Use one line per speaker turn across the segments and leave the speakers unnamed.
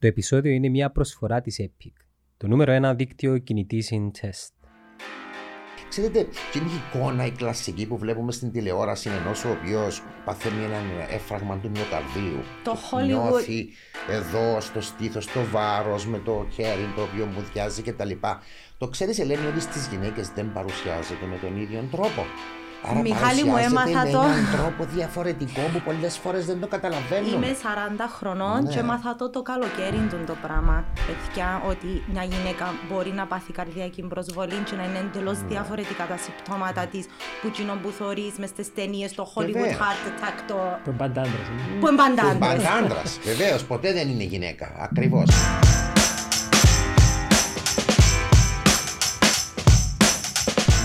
Το επεισόδιο είναι μια προσφορά της Epic, το νούμερο ένα δίκτυο κινητής in test.
Ξέρετε, και είναι η εικόνα η κλασική που βλέπουμε στην τηλεόραση ενός ο οποίος παθαίνει έναν έφραγμα του μυοκαρδίου.
Το Hollywood.
Νιώθει εδώ στο στήθος το βάρος με το χέρι το οποίο μου διάζει κτλ. Το ξέρεις, Ελένη, ότι στις γυναίκες δεν παρουσιάζεται με τον ίδιο τρόπο. Άρα
Μιχάλη μου,
παρουσιάζεται
έμαθα
με
το.
έναν τρόπο διαφορετικό που πολλές φορές δεν το καταλαβαίνουμε.
Είμαι 40 χρονών
Ναι.
και έμαθα το το καλοκαίρι του το πράγμα. Παιδιά, ότι μια γυναίκα μπορεί να πάθει καρδιακή προσβολή και να είναι εντελώς
Ναι.
διαφορετικά τα συμπτώματα της που εκείνο που θωρείς μες στις ταινίες, το Hollywood
Βεβαίως.
Heart Attack, το.
Που είναι πάντα άντρας, ε.
που είναι πάντα
Που
άντρας.
Πάντα άντρα. Βεβαίως, ποτέ δεν είναι γυναίκα. Ακριβώς.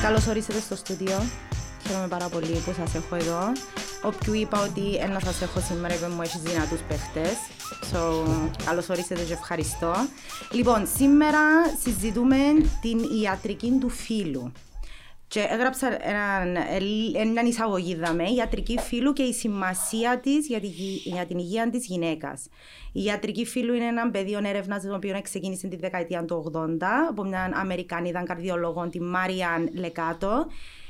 Καλώς ορίσατε στο στούντιο. Χαίρομαι πάρα πολύ που σας έχω εδώ. Όποιου είπα ότι ένα σας έχω σήμερα είπε μου έχεις δυνατούς παίχτες. So, καλώς ορίσατε και ευχαριστώ. Λοιπόν, σήμερα συζητούμε την ιατρική του φίλου. Και έγραψα έναν, έναν εισαγωγή δαμε, ιατρική φύλου και η σημασία της για, τη γη- για την υγεία της γυναίκας. Η ιατρική φύλου είναι ένα πεδίο έρευνας το οποίο ξεκίνησε τη δεκαετία του 80 από μια Αμερικανίδα καρδιολόγο, τη Μάριαν Λεκάτο,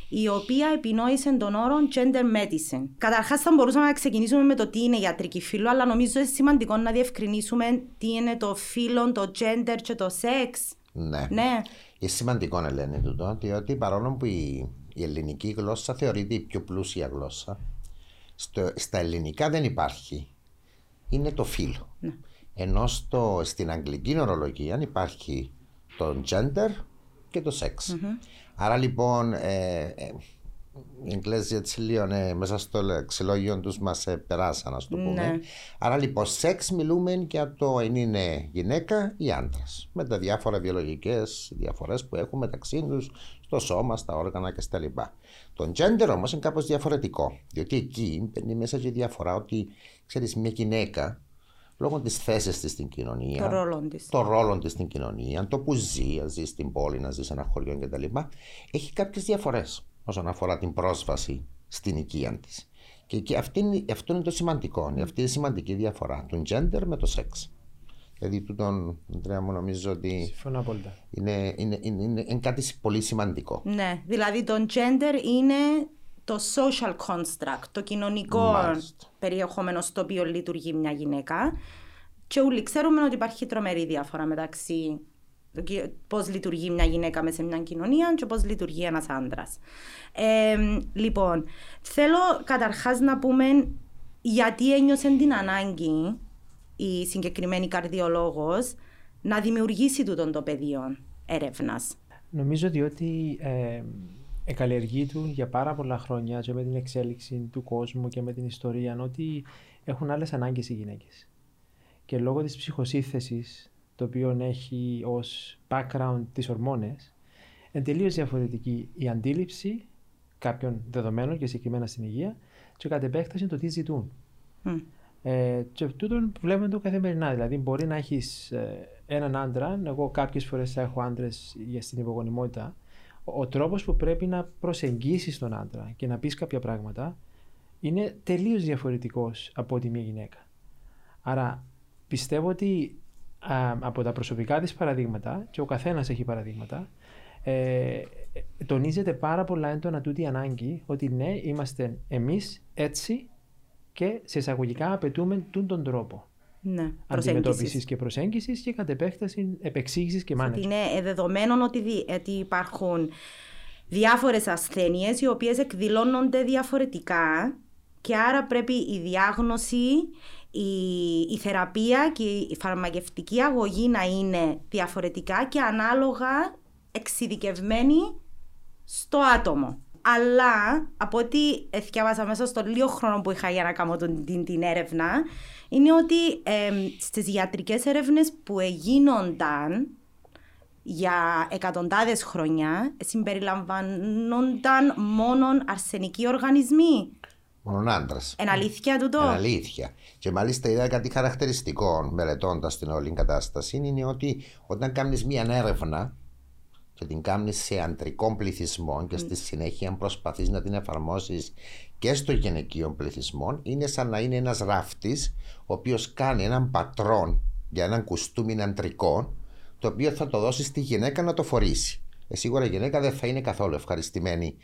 η οποία επινόησε τον όρο gender medicine. Καταρχάς, θα μπορούσαμε να ξεκινήσουμε με το τι είναι ιατρική φύλου, αλλά νομίζω είναι σημαντικό να διευκρινίσουμε τι είναι το φύλο, το gender και το sex.
Ναι.
Ναι.
Είναι σημαντικό, Ελένη, τούτο, διότι παρόλο που η, η ελληνική γλώσσα θεωρείται η πιο πλούσια γλώσσα, στο, στα ελληνικά δεν υπάρχει. Είναι το φύλλο. Ενώ στο, στην αγγλική ορολογία υπάρχει το gender και το sex. Άρα λοιπόν, ε, ε, οι Εγγλέζοι έτσι λίγο ε, μέσα στο λεξιλόγιο τους μας ε, περάσαν, ας το πούμε.
Ναι.
Άρα λοιπόν, σεξ μιλούμε για το αν είναι γυναίκα ή άντρας. Με τα διάφορα βιολογικές διαφορές που έχουν μεταξύ τους στο σώμα, στα όργανα και στα λοιπά. Το gender όμως είναι κάπως διαφορετικό. Διότι εκεί μπαίνει μέσα και η διαφορά ότι, ξέρεις, μια γυναίκα, λόγω της θέσης της στην κοινωνία,
Το ρόλο της.
το ρόλο της στην κοινωνία, το που ζεις, αν ζεις στην πόλη, να ζεις σε ένα χωριό κτλ. Έχει κάποιες διαφορές όσον αφορά την πρόσβαση στην οικία της. Και, και αυτή είναι- αυτό είναι το σημαντικό. είναι Αυτή είναι η σημαντική διαφορά του gender με το sex. Δηλαδή, τούτον, Αντρέα μου, νομίζω ότι
Συμφωνώ απόλυτα.
είναι, είναι, είναι, είναι, είναι κάτι πολύ σημαντικό.
Ναι, δηλαδή το gender είναι το social construct, το κοινωνικό
Μάλιστα.
περιεχόμενο στο οποίο λειτουργεί μια γυναίκα. Και όλοι ξέρουμε ότι υπάρχει τρομερή διαφορά μεταξύ πώς λειτουργεί μια γυναίκα μέσα σε μια κοινωνία και πώς λειτουργεί ένας άντρας. λοιπόν, θέλω καταρχάς να πούμε γιατί ένιωσε την ανάγκη η συγκεκριμένη καρδιολόγος να δημιουργήσει τούτον το πεδίο έρευνας.
Νομίζω διότι ε, εκαλλιεργεί του για πάρα πολλά χρόνια και με την εξέλιξη του κόσμου και με την ιστορία ότι έχουν άλλες ανάγκες οι γυναίκες. Και λόγω της ψυχοσύνθεσης, το οποίο έχει ως background τις ορμόνες, είναι τελείως διαφορετική η αντίληψη κάποιων δεδομένων και συγκεκριμένα στην υγεία και κατ' επέκταση το τι ζητούν.
Μμ.
Ε, και τούτο βλέπουμε το καθημερινά. Δηλαδή, μπορεί να έχεις έναν άντρα, εγώ κάποιες φορές θα έχω άντρες για στην υπογονιμότητα. Ο, ο τρόπος που πρέπει να προσεγγίσεις τον άντρα και να πεις κάποια πράγματα είναι τελείως διαφορετικός από ότι μια γυναίκα. Άρα, πιστεύω ότι α, από τα προσωπικά της παραδείγματα, και ο καθένας έχει παραδείγματα, ε, τονίζεται πάρα πολλά έντονα τούτη η ανάγκη ότι ναι, είμαστε εμείς έτσι και σε εισαγωγικά απαιτούμε τούν τον τρόπο
Ναι,
αντιμετώπισης
προσέγγισης.
και προσέγγισης και κατ' επέκταση επεξήγησης και
Ότι
management.
είναι ε, δεδομένο ότι, δι- ότι υπάρχουν διάφορες ασθένειες οι οποίες εκδηλώνονται διαφορετικά και άρα πρέπει η διάγνωση, η, η θεραπεία και η φαρμακευτική αγωγή να είναι διαφορετικά και ανάλογα εξειδικευμένη στο άτομο. Αλλά από ό,τι διάβασα μέσα στο λίγο χρόνο που είχα για να κάνω τον- την, την έρευνα, είναι ότι ε, στις ιατρικές έρευνες που εγίνονταν για εκατοντάδες χρόνια συμπεριλαμβανόνταν μόνο αρσενικοί οργανισμοί.
Μόνο άντρα.
Εν αλήθεια τούτο;
Είναι αλήθεια. Και μάλιστα είδα κάτι χαρακτηριστικό μελετώντας την όλη κατάσταση είναι ότι όταν κάνεις μια έρευνα και την κάνεις σε αντρικό πληθυσμό και στη συνέχεια προσπαθείς να την εφαρμόσεις και στο γυναικείο πληθυσμό, είναι σαν να είναι ένας ράφτης ο οποίος κάνει έναν πατρόν για έναν κουστούμι αντρικό, το οποίο θα το δώσεις στη γυναίκα να το φορήσει. Ε, σίγουρα η γυναίκα δεν θα είναι καθόλου ευχαριστημένη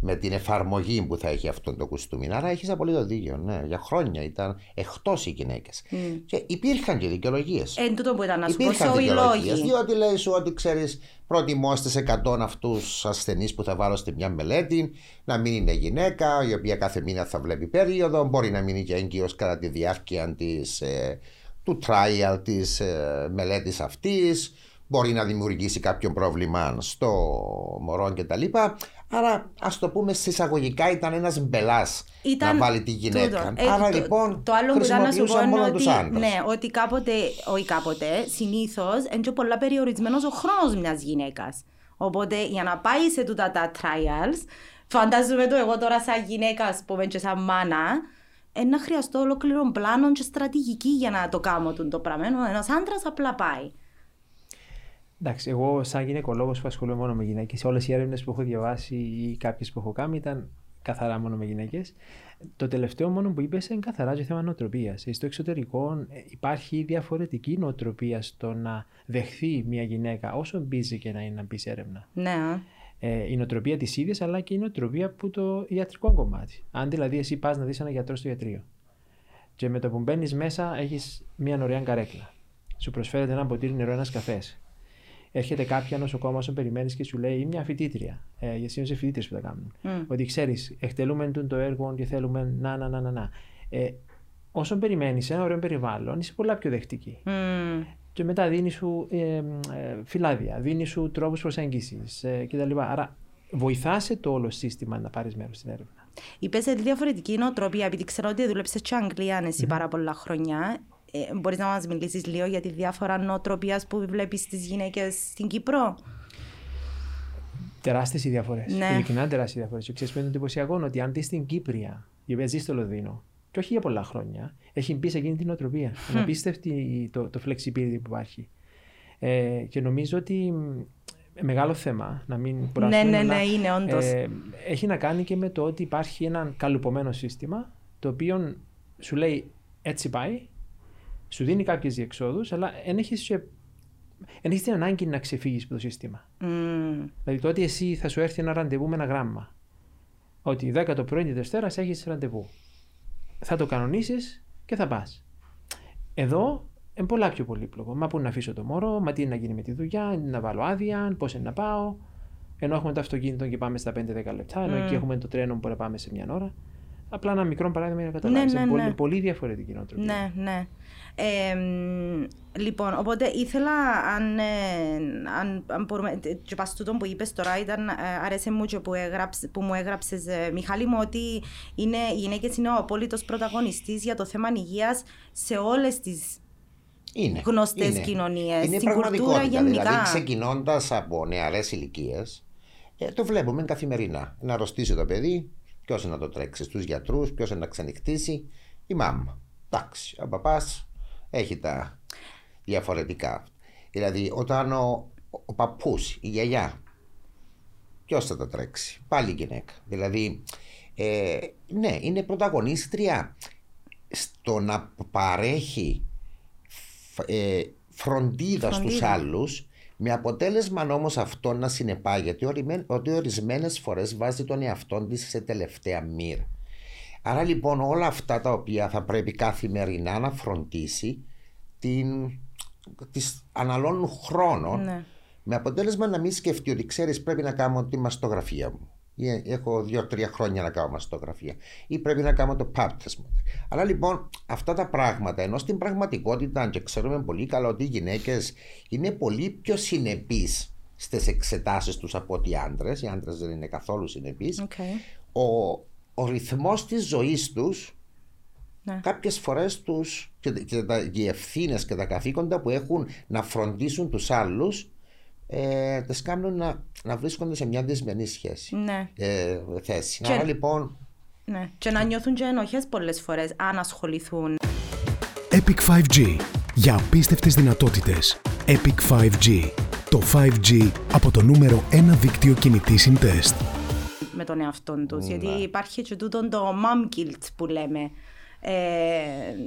με την εφαρμογή που θα έχει αυτό το κουστούμι. Άρα έχεις απολύτω δίκιο. Ναι. Για χρόνια ήταν εκτός οι γυναίκες. Mm. Και υπήρχαν και δικαιολογίες.
Εν τούτο που ήταν να σου πω, οι λόγοι.
Διότι λέει σου ότι ξέρεις, προτιμώ στι 100 αυτούς ασθενείς που θα βάλω στη μια μελέτη να μην είναι γυναίκα, η οποία κάθε μήνα θα βλέπει περίοδο, μπορεί να μείνει και έγκυος κατά τη διάρκεια της, ε, του trial της ε, μελέτης αυτής μπορεί να δημιουργήσει κάποιο πρόβλημα στο μωρό κτλ. Άρα, ας το πούμε συσσαγωγικά, ήταν ένας μπελάς να βάλει τη γυναίκα. Ε, Άρα
το,
λοιπόν.
Το άλλο που ήταν να σου πω είναι ότι, ναι, ότι κάποτε, όχι κάποτε, συνήθως είναι πολλά περιορισμένος ο χρόνος μιας γυναίκας. Οπότε για να πάει σε τούτα τα trials, φαντάζομαι το εγώ τώρα σαν γυναίκα που είμαι και σαν μάνα, να χρειαστώ ολόκληρο πλάνο και στρατηγική για να το κάνω το πράγμα. Ένας άντρας απλά πάει.
Εντάξει, εγώ σαν γυναικολόγος που ασχολούμαι μόνο με γυναίκες, όλες οι έρευνες που έχω διαβάσει ή κάποιες που έχω κάνει ήταν καθαρά μόνο με γυναίκες. Το τελευταίο μόνο που είπες είναι καθαρά για θέμα νοοτροπίας. Στο εξωτερικό ε, υπάρχει διαφορετική νοοτροπία στο να δεχθεί μια γυναίκα, όσο μπίζει και να είναι να μπει σε έρευνα.
Ναι.
Ε, η νοοτροπία της ίδιας, αλλά και η νοοτροπία που το ιατρικό κομμάτι. Αν δηλαδή εσύ πας να δεις ένα γιατρό στο ιατρείο και με το που μπαίνεις μέσα έχεις μια ωραία καρέκλα. Σου προσφέρεται ένα ποτήρι νερό, ένας καφές έρχεται κάποια νοσοκόμα όσο περιμένεις και σου λέει μια φοιτήτρια. Ε, γιατί είναι φοιτήτρε που τα κάνουν. Mm. Ότι ξέρεις, εκτελούμε το έργο και θέλουμε να, να, να, να. να. Ε, όσο περιμένεις ένα ωραίο περιβάλλον, είσαι πολλά πιο δεκτική. Mm. Και μετά δίνει σου ε, ε, φυλάδια, δίνει σου τρόπους προσέγγισης ε, κτλ. Άρα βοηθάσαι το όλο σύστημα να πάρεις μέρος στην έρευνα.
Είπες σε διαφορετική νοοτροπία, επειδή ξέρω ότι δούλεψε στην Αγγλία εσύ mm-hmm. πάρα πολλά χρόνια. Ε, μπορείς να μας μιλήσεις λίγο για τη διάφορα νοοτροπίας που βλέπεις στις γυναίκες στην Κύπρο;
Τεράστιες οι διαφορές. Ναι. Ειλικρινά τεράστιες οι διαφορές. Και ξέρεις είναι εντυπωσιακό; Ότι αν δεις την Κύπρια, η οποία ζει στο Λονδίνο, και όχι για πολλά χρόνια, έχει μπει σε εκείνη την νοοτροπία. Είναι απίστευτη το, το flexibility που υπάρχει. Ε, και νομίζω ότι μεγάλο θέμα, να μην
κουράσουμε. Ναι, ναι, ναι, είναι όντως. Ε,
έχει να κάνει και με το ότι υπάρχει ένα καλουπωμένο σύστημα, το οποίο σου λέει έτσι πάει, σου δίνει κάποιες διεξόδους, αλλά δεν έχει την ανάγκη να ξεφύγεις από το σύστημα. Mm. Δηλαδή, το ότι εσύ θα σου έρθει ένα ραντεβού με ένα γράμμα. Ότι 10 το πρωί τη Δευτέρα έχεις ραντεβού. Θα το κανονίσεις και θα πας. Εδώ είναι πολλά πιο πολύπλοκο. Μα πού να αφήσω το μωρό, μα τι είναι να γίνει με τη δουλειά, να βάλω άδεια, πώς είναι να πάω. Ενώ έχουμε το αυτοκίνητο και πάμε στα 5-10 λεπτά, ενώ mm. εκεί έχουμε το τρένο που να πάμε σε μια ώρα. Απλά ένα μικρό παράδειγμα για να καταλάβεις. Ναι, ναι, ναι. Πολύ, πολύ διαφορετική νοοτροπία.
Ναι, ναι. Ε, λοιπόν, οπότε ήθελα αν, ε, αν, αν μπορούμε, και πας τούτο που είπες τώρα ήταν, ε, αρέσει μου και που, έγραψε, που μου έγραψες ε, Μιχάλη μου ότι είναι, οι γυναίκες είναι ο απόλυτος πρωταγωνιστής για το θέμα υγείας σε όλες τις είναι, γνωστές είναι. κοινωνίες,
είναι στην κουλτούρα γενικά. Δηλαδή ξεκινώντας από νεαρές ηλικίες, ε, το βλέπουμε καθημερινά. Να αρρωστήσει το παιδί, ποιος να το τρέξει στους γιατρούς, ποιος να ξενυχτήσει, η μάμα. Εντάξει, ο παπάς έχει τα διαφορετικά. Δηλαδή, όταν ο, ο παππούς, η γιαγιά, ποιος θα τα τρέξει, πάλι η γυναίκα. Δηλαδή, ε, ναι, είναι πρωταγωνίστρια στο να παρέχει ε, φροντίδα, στους στους άλλους με αποτέλεσμα όμως αυτό να συνεπάγεται ότι ορισμένες φορές βάζει τον εαυτό της σε τελευταία μοίρα. Άρα λοιπόν όλα αυτά τα οποία θα πρέπει καθημερινά να φροντίσει την, τις αναλώνουν χρόνο ναι. με αποτέλεσμα να μην σκεφτεί ότι ξέρεις πρέπει να κάνω τη μαστογραφία μου ή έχω δύο-τρία χρόνια να κάνω μαστογραφία ή πρέπει να κάνω το πάπτες μου. Αλλά λοιπόν αυτά τα πράγματα ενώ στην πραγματικότητα και ξέρουμε πολύ καλά ότι οι γυναίκες είναι πολύ πιο συνεπείς στις εξετάσεις τους από ότι οι άντρες. Οι άντρες δεν είναι καθόλου συνεπείς. Okay. Ο, ο ρυθμός της ζωής τους ναι. κάποιες φορές τους και, και, τα, οι ευθύνες και τα καθήκοντα που έχουν να φροντίσουν τους άλλους ε, τις κάνουν να, να βρίσκονται σε μια δυσμενή σχέση
ναι.
ε, θέση. Και, Άρα λοιπόν
ναι. και να νιώθουν και ενοχές πολλές φορές αν ασχοληθούν
Epic 5G για απίστευτες δυνατότητες Epic 5G το 5G από το νούμερο 1 δίκτυο κινητή συντεστ
με τον εαυτό τους. Ναι. Γιατί υπάρχει και τούτο το mom guilt που λέμε. ε,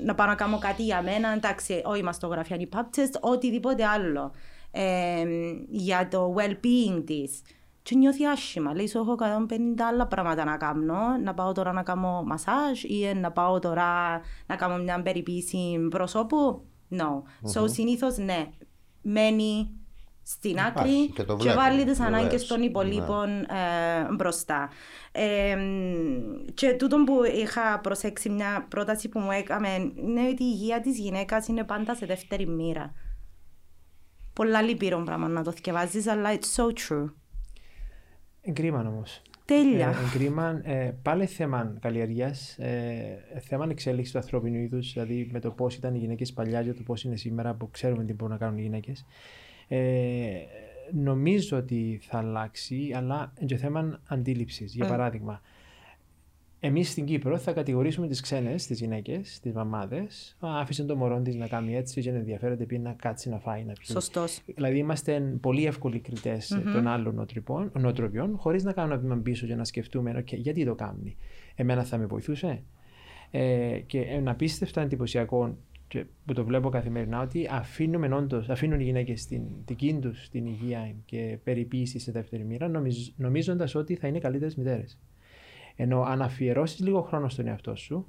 να πάω να κάνω κάτι για μένα, εντάξει, όχι μαστογραφία, η pub test, οτιδήποτε άλλο. Ε, για το well-being της. Και νιώθει άσχημα. Λέει, σου έχω 150 άλλα πράγματα να κάνω. Να πάω τώρα να κάνω μασάζ ή να πάω τώρα να κάνω μια περιποίηση προσώπου. No. So συνήθως ναι. Μένει στην άκρη
και το
και
βλέπουμε,
βάλει τις ανάγκες
βεβαίως.
των υπολείπων ε, μπροστά. Ε, και τούτο που είχα προσέξει μια πρόταση που μου έκαμε είναι ότι η υγεία της γυναίκας είναι πάντα σε δεύτερη μοίρα. Πολλά λυπηρό πράγμα να το θυκευάζεις, αλλά it's so true.
Εγκρίμα όμως.
Τέλεια.
Ε, εγκρίμα, ε, πάλι θέμα καλλιεργία, ε, θέμα εξέλιξης του ανθρώπινου είδους, δηλαδή με το πώς ήταν οι γυναίκες παλιά και το πώς είναι σήμερα που ξέρουμε τι μπορούν να κάνουν οι γυναίκες. Ε, νομίζω ότι θα αλλάξει, αλλά είναι και θέμα αντίληψης. Για
Mm.
παράδειγμα, εμείς στην Κύπρο θα κατηγορήσουμε τις ξένες, τις γυναίκες, τις μαμάδες. Άφησε το μωρό της να κάνει έτσι, και δεν ενδιαφέρεται πει να κάτσει να φάει, να πιει.
Σωστός.
Δηλαδή είμαστε πολύ εύκολοι κριτές των άλλων νοοτροπιών, νοοτροπιών χωρίς να κάνουμε ένα βήμα πίσω για να σκεφτούμε okay, γιατί το κάνει. Εμένα θα με βοηθούσε. Ε, και ένα απίστευτα εντυπωσιακό και που το βλέπω καθημερινά ότι αφήνουμε όντως, αφήνουν οι γυναίκες την δική τους την υγεία και περιποίηση σε δεύτερη μοίρα, νομίζ, νομίζοντας ότι θα είναι καλύτερες μητέρες. Ενώ αν αφιερώσεις λίγο χρόνο στον εαυτό σου,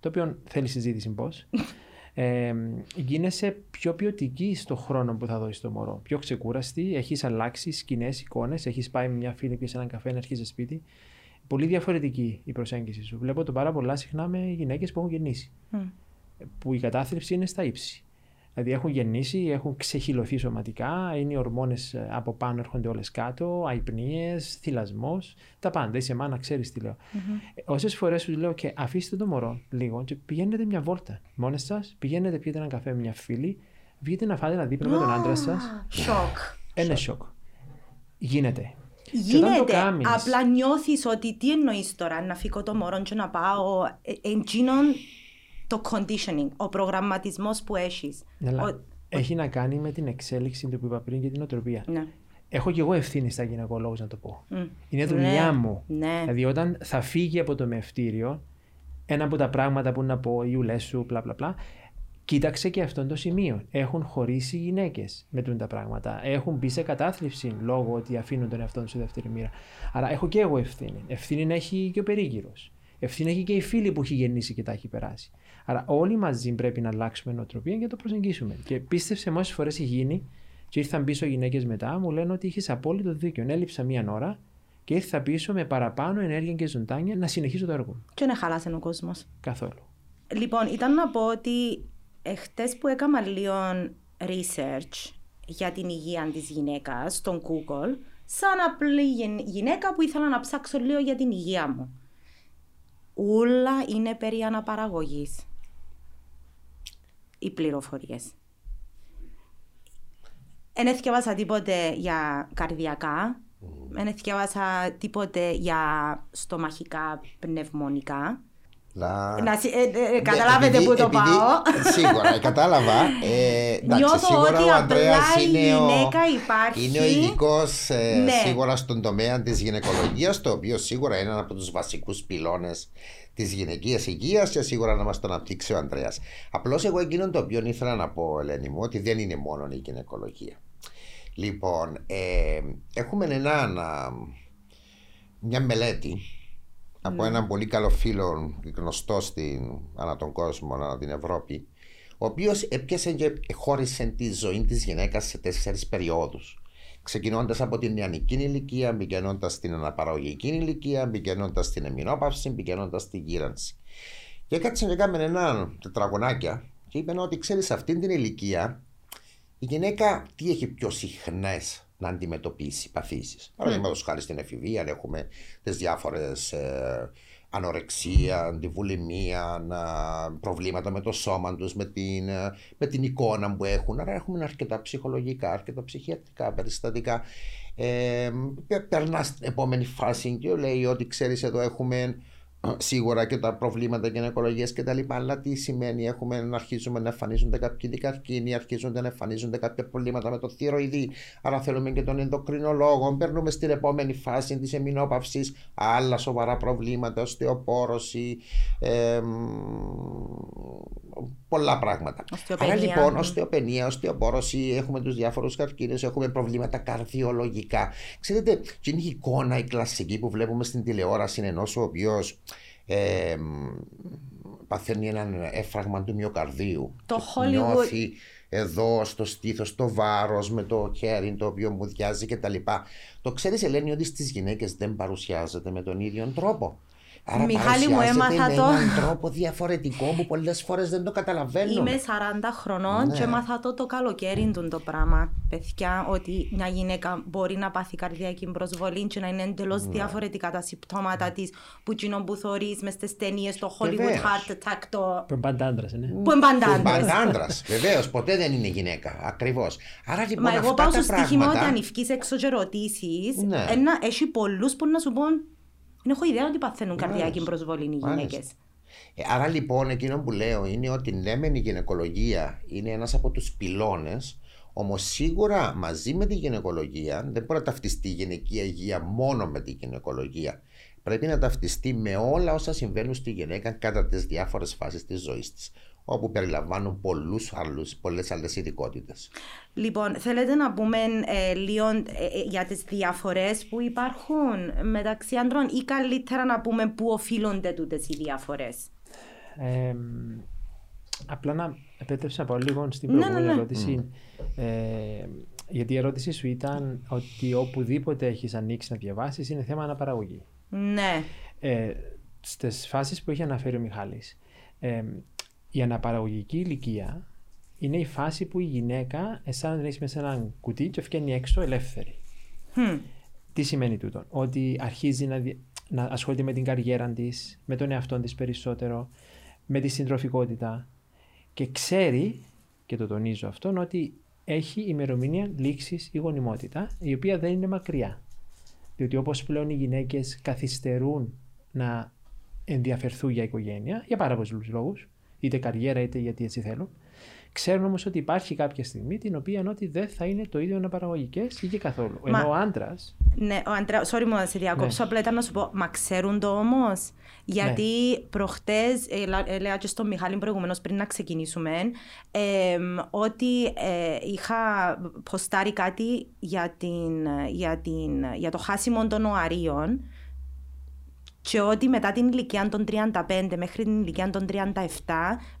το οποίο θέλει συζήτηση πώς, ε, γίνεσαι πιο ποιοτική στο χρόνο που θα δώσεις το μωρό. Πιο ξεκούραστη, έχεις αλλάξει σκηνές, εικόνες, έχεις πάει με μια φίλη και σε έναν καφέ να έρχεσαι σπίτι. Πολύ διαφορετική η προσέγγιση σου. Βλέπω το πάρα πολλά συχνά με γυναίκες που έχουν γεννήσει.
Μμ.
Που η κατάθλιψη είναι στα ύψη. Δηλαδή έχουν γεννήσει, έχουν ξεχυλωθεί σωματικά, είναι οι ορμόνες ε, από πάνω έρχονται όλες κάτω, αϊπνίες, θυλασμός, τα πάντα. Είσαι μάνα, ξέρεις τι λέω. Ε, Όσες φορές σου λέω και αφήστε το μωρό λίγο και πηγαίνετε μια βόλτα μόνες σας, πηγαίνετε πιείτε έναν καφέ με μια φίλη, βγείτε να φάτε ένα δίπλα με τον άντρα σας,
Σοκ.
ένα σοκ. Γίνεται. Και όταν το
Γίνεται.
κάνεις-
Απλά νιώθεις ότι τι εννοείς τώρα, να φύγω το μωρό και να πάω. Ε, Εντζήνων το conditioning, ο προγραμματισμός που έχεις.
Αλλά
Ο-
έχει να κάνει με την εξέλιξη του που είπα πριν και την οτροπία.
Ναι.
Έχω και εγώ ευθύνη στα γυναικολόγους να το πω.
Μμ.
Είναι δουλειά
Ναι,
μου.
ναι.
Δηλαδή, όταν θα φύγει από το μευτήριο, ένα από τα πράγματα που να πω, οι ουλέ σου, πλα πλα πλα, κοίταξε και αυτό το σημείο. Έχουν χωρίσει οι γυναίκες με τούν τα πράγματα. Έχουν μπει σε κατάθλιψη λόγω ότι αφήνουν τον εαυτό τους σε δεύτερη μοίρα. Άρα έχω και εγώ ευθύνη. Ευθύνη έχει και ο περίγυρος. Ευθύνη έχει και η φίλη που έχει γεννήσει και τα έχει περάσει. Άρα όλοι μαζί πρέπει να αλλάξουμε νοοτροπία και να το προσεγγίσουμε. Και πίστεψε με όσες φορές έχει γίνει και ήρθαν πίσω γυναίκες μετά, μου λένε ότι είχες απόλυτο δίκιο. Έλειψα μία ώρα και ήρθα πίσω με παραπάνω ενέργεια και ζωντάνια να συνεχίσω το έργο μου.
Και να χαλάσει ο κόσμος.
Καθόλου.
Λοιπόν, ήταν να πω ότι εχθές που έκανα λίγο research για την υγεία της γυναίκας στον Google, σαν απλή γυ- γυναίκα που ήθελα να ψάξω λίγο για την υγεία μου. Όλα είναι περί αναπαραγωγής. Οι πληροφορίες. Δεν εθιέβασα τίποτε για καρδιακά, δεν εθιέβασα τίποτε για στομαχικά πνευμονικά.
Να...
Να, συ- ε, ε,
Ναι,
καταλάβετε
επειδή-
πού το
επειδή-
πάω.
Σίγουρα, κατάλαβα. Ε, εντάξει,
Νιώθω
σίγουρα
ότι
ο Ανδρέας
απλά η
είναι ο,
γυναίκα υπάρχει.
είναι ο ειδικός
Ναι.
σίγουρα στον τομέα της γυναικολογίας, το οποίο σίγουρα είναι ένα από τους βασικούς πυλώνες της γυναικείας υγείας και σίγουρα να μας τον αναπτύξει ο Ανδρέας. Απλώς εγώ εκείνον το οποίο ήθελα να πω, Ελένη μου, ότι δεν είναι μόνο η γυναικολογία. Λοιπόν, ε, έχουμε έναν, α, μια μελέτη από έναν πολύ καλό φίλο γνωστό στην, ανά τον κόσμο, ανά την Ευρώπη, ο οποίος έπιασε και χώρισε τη ζωή της γυναίκας σε τέσσερις περιόδους. Ξεκινώντας από την νεανική ηλικία, πηγαίνοντα στην αναπαραγωγική ηλικία, πηγαίνοντα στην εμεινόπαυση, πηγαίνοντα στην γύρανση. Και έκατσε και έκαμε ένα τετραγωνάκια και είπε ότι ξέρεις, σε αυτήν την ηλικία η γυναίκα τι έχει πιο συχνές να αντιμετωπίσει παθήσεις. Παραδείγματος χάρη στην εφηβεία, αν έχουμε τις διάφορες ε, ανορεξία, αντιβουλημία, να, προβλήματα με το σώμα τους, με την, ε, με την εικόνα που έχουν. Άρα έχουμε αρκετά ψυχολογικά, αρκετά ψυχιατρικά περιστατικά. Ε, πε- περνάς στην επόμενη φάση και λέει ότι ξέρεις εδώ έχουμε σίγουρα και τα προβλήματα γυναικολογίας και τα λοιπά. Αλλά τι σημαίνει, έχουμε να αρχίζουμε να εμφανίζονται κάποιοι δικαρκίνοι, αρχίζουν να εμφανίζονται κάποια προβλήματα με το θηροειδή. Άρα θέλουμε και τον ενδοκρινολόγο. Παίρνουμε στην επόμενη φάση της εμεινόπαυσης άλλα σοβαρά προβλήματα, οστεοπόρωση, ε, πολλά πράγματα.
Οστεοπενία.
Άρα λοιπόν, οστεοπενία, οστεοπόρωση, έχουμε τους διάφορους καρκίνους, έχουμε προβλήματα καρδιολογικά. Ξέρετε, και είναι η εικόνα η κλασική που βλέπουμε στην τηλεόραση ενός ο οποίος ε, παθαίνει έναν έφραγμα του μυοκαρδίου.
Το
Και
Hollywood-
Νιώθει εδώ στο στήθος το βάρος με το χέρι το οποίο μου διάζει κτλ. Το ξέρεις Ελένη ότι στις γυναίκες δεν παρουσιάζεται με τον ίδιο τρόπο. Άρα
Μιχάλη, μου
παρουσιάζεται
έμαθα
με
το.
έναν τρόπο διαφορετικό που πολλές φορές δεν το καταλαβαίνουμε.
Είμαι 40 χρονών
Ναι.
και έμαθα το το καλοκαίρι του το πράγμα. Παιδιά, ότι μια γυναίκα μπορεί να πάθει καρδιακή προσβολή και να είναι εντελώς
Ναι.
διαφορετικά τα συμπτώματα της που εκείνο που θωρείς μες στις ταινίες, το Hollywood
Βεβαίως.
Heart Attack, το...
Που είναι πάντα άντρας, είναι.
που είναι πάντα άντρες.
Πάντα άντρας. Βεβαίως, ποτέ δεν είναι γυναίκα. Ακριβώς. Άρα λοιπόν
Μα εγώ
αυτά
πάω
τα
στο στοίχημα ότι
πράγματα.
αν ευκείς έξω και ρωτήσεις,
Ναι.
ένα, έχει πολλούς που να σου πούν δεν έχω ιδέα ότι παθαίνουν καρδιακή
Μάλιστα.
προσβολή οι
Μάλιστα.
γυναίκες.
Ε, άρα λοιπόν εκείνο που λέω είναι ότι ναι μεν η γυναικολογία είναι ένας από τους πυλώνες όμως σίγουρα μαζί με τη γυναικολογία δεν μπορεί να ταυτιστεί η γυναική υγεία μόνο με τη γυναικολογία. Πρέπει να ταυτιστεί με όλα όσα συμβαίνουν στη γυναίκα κατά τις διάφορες φάσεις της ζωής της όπου περιλαμβάνουν πολλούς άλλους, πολλές άλλες ειδικότητες.
Λοιπόν, θέλετε να πούμε ε, λίγο ε, ε, για τις διαφορές που υπάρχουν μεταξύ άντρων ή καλύτερα να πούμε πού οφείλονται τούτες οι διαφορές;
Ε, απλά να επέτρεψα να πάω λίγο στην
Ναι,
προηγούμενη
ναι, ναι.
ερώτηση. Ε, γιατί η ερώτηση σου ήταν ότι οπουδήποτε έχεις ανοίξει να διαβάσεις είναι θέμα αναπαραγωγή.
Ναι,
Ε, στις φάσεις που έχει αναφέρει ο Μιχάλης, ε, η αναπαραγωγική ηλικία είναι η φάση που η γυναίκα αισθάνεται να έχει μέσα έναν κουτί και βγαίνει έξω ελεύθερη.
Χμ.
Τι σημαίνει τούτο, Ότι αρχίζει να, δι- να ασχολείται με την καριέρα της, με τον εαυτό της περισσότερο, με τη συντροφικότητα και ξέρει, και το τονίζω αυτόν, ότι έχει ημερομηνία λήξης η γονιμότητα, η οποία δεν είναι μακριά. Διότι όπως πλέον οι γυναίκες καθυστερούν να ενδιαφερθούν για οικογένεια, για πάρα πολλούς λόγους, είτε καριέρα είτε γιατί έτσι θέλουν, ξέρουν όμως ότι υπάρχει κάποια στιγμή την οποία ότι δεν θα είναι το ίδιο αναπαραγωγικές ή και καθόλου.
Μα-
Ενώ ο άντρα
Ναι, ο Αντρέα, sorry μου να σε διακόψω,
Ναι.
απλά ήταν να σου πω, μα ξέρουν το όμως. Γιατί
Ναι.
προχτές, ε, λα- ε, λέγα και στον Μιχάλη προηγουμένως πριν να ξεκινήσουμε, ε, ότι ε, είχα ποστάρει κάτι για, την, για, την, για το χάσιμο των οαρίων και ότι μετά την ηλικία των 35 μέχρι την ηλικία των 37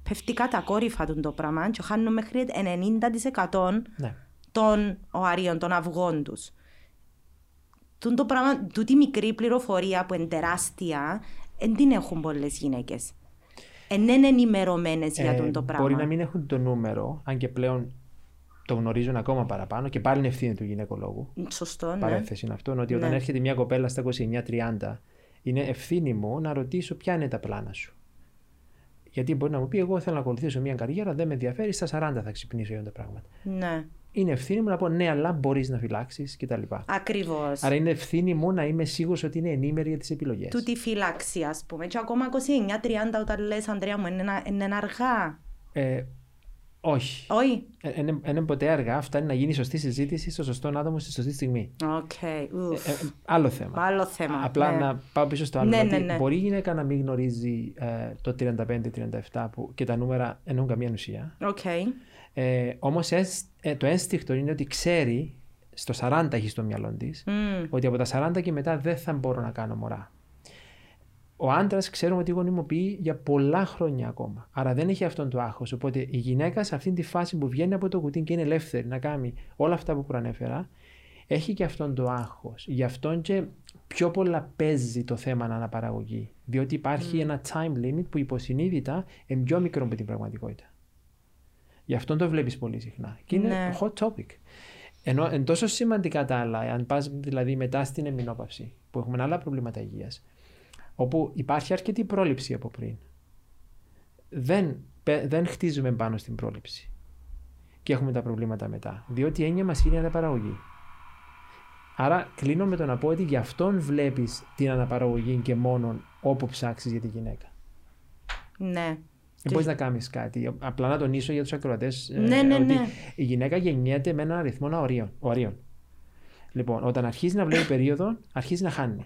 πέφτει κατακόρυφα τον το πράγμα και χάνουν μέχρι 90%
ναι.
των οαρίων, των αυγών τους. Τούν το πράγμα, τούτη μικρή πληροφορία που είναι τεράστια, δεν την έχουν πολλές γυναίκες. Δεν είναι ενημερωμένες για
Ε,
τούν το πράγμα.
Μπορεί να μην έχουν το νούμερο, αν και πλέον το γνωρίζουν ακόμα παραπάνω και πάλι είναι ευθύνη του γυναικολόγου.
Σωστό, ναι.
Παρένθεση είναι αυτό, ότι όταν
Ναι.
έρχεται μια κοπέλα στα 29-30, είναι ευθύνη μου να ρωτήσω ποια είναι τα πλάνα σου. Γιατί μπορεί να μου πει: Εγώ θέλω να ακολουθήσω μια καριέρα, δεν με ενδιαφέρει, στα 40 θα ξυπνήσω για τα πράγματα.
Ναι,
Είναι ευθύνη μου να πω: Ναι, αλλά μπορείς να φυλάξεις κτλ.
ακριβώς.
Άρα είναι ευθύνη μου να είμαι σίγουρος ότι είναι ενήμερη για τις επιλογές.
Τούτη φύλαξη, ας πούμε. Και ακόμα 29-30 όταν λες, Ανδρέα μου, είναι, ένα- είναι αργά.
Ε, όχι.
Όχι.
Δεν είναι ποτέ αργά. Φτάνει να γίνει σωστή συζήτηση στο σωστό άτομο στη σωστή στιγμή.
Οκ. ουφ.
Ε, ε, άλλο θέμα.
Άλλο θέμα.
Απλά
ναι.
να πάω πίσω στο άλλο.
Ναι,
ότι
ναι, ναι.
Μπορεί η γυναίκα να μην γνωρίζει ε, το 35-37 που και τα νούμερα εννοούν καμία ουσία.
Οκ.
Ε, Όμως το ένστικτο είναι ότι ξέρει, στο 40 έχει στο μυαλό της,
Μμ.
ότι από τα 40 και μετά δεν θα μπορώ να κάνω μωρά. Ο άντρας ξέρουμε ότι γονιμοποιεί για πολλά χρόνια ακόμα. Άρα δεν έχει αυτόν το άγχος. Οπότε η γυναίκα σε αυτήν τη φάση που βγαίνει από το κουτί και είναι ελεύθερη να κάνει όλα αυτά που προανέφερα, έχει και αυτόν το άγχος. Γι' αυτόν και πιο πολλά παίζει το θέμα αναπαραγωγή. Διότι υπάρχει ένα time limit που υποσυνείδητα είναι πιο μικρό από την πραγματικότητα. Γι' αυτό το βλέπεις πολύ συχνά. Και είναι
Ναι.
hot topic. Ενώ είναι τόσο σημαντικά τα άλλα, αν πας δηλαδή μετά στην εμεινόπαυση, που έχουμε άλλα προβλήματα υγείας, όπου υπάρχει αρκετή πρόληψη από πριν, δεν, πε- δεν χτίζουμε πάνω στην πρόληψη. Και έχουμε τα προβλήματα μετά. Διότι η έννοια μας είναι η αναπαραγωγή. Άρα κλείνω με το να πω ότι γι' αυτόν βλέπεις την αναπαραγωγή και μόνο όπου ψάξεις για τη γυναίκα.
Ναι.
Δεν μπορείς να κάνεις κάτι. Απλά να τονίσω για τους ακροατές
Ναι, ναι,
ότι
ναι.
η γυναίκα γεννιέται με έναν αριθμό ορίων. ορίων. Λοιπόν, όταν αρχίζει να βλέπει περίοδο, αρχίζει να χάνει.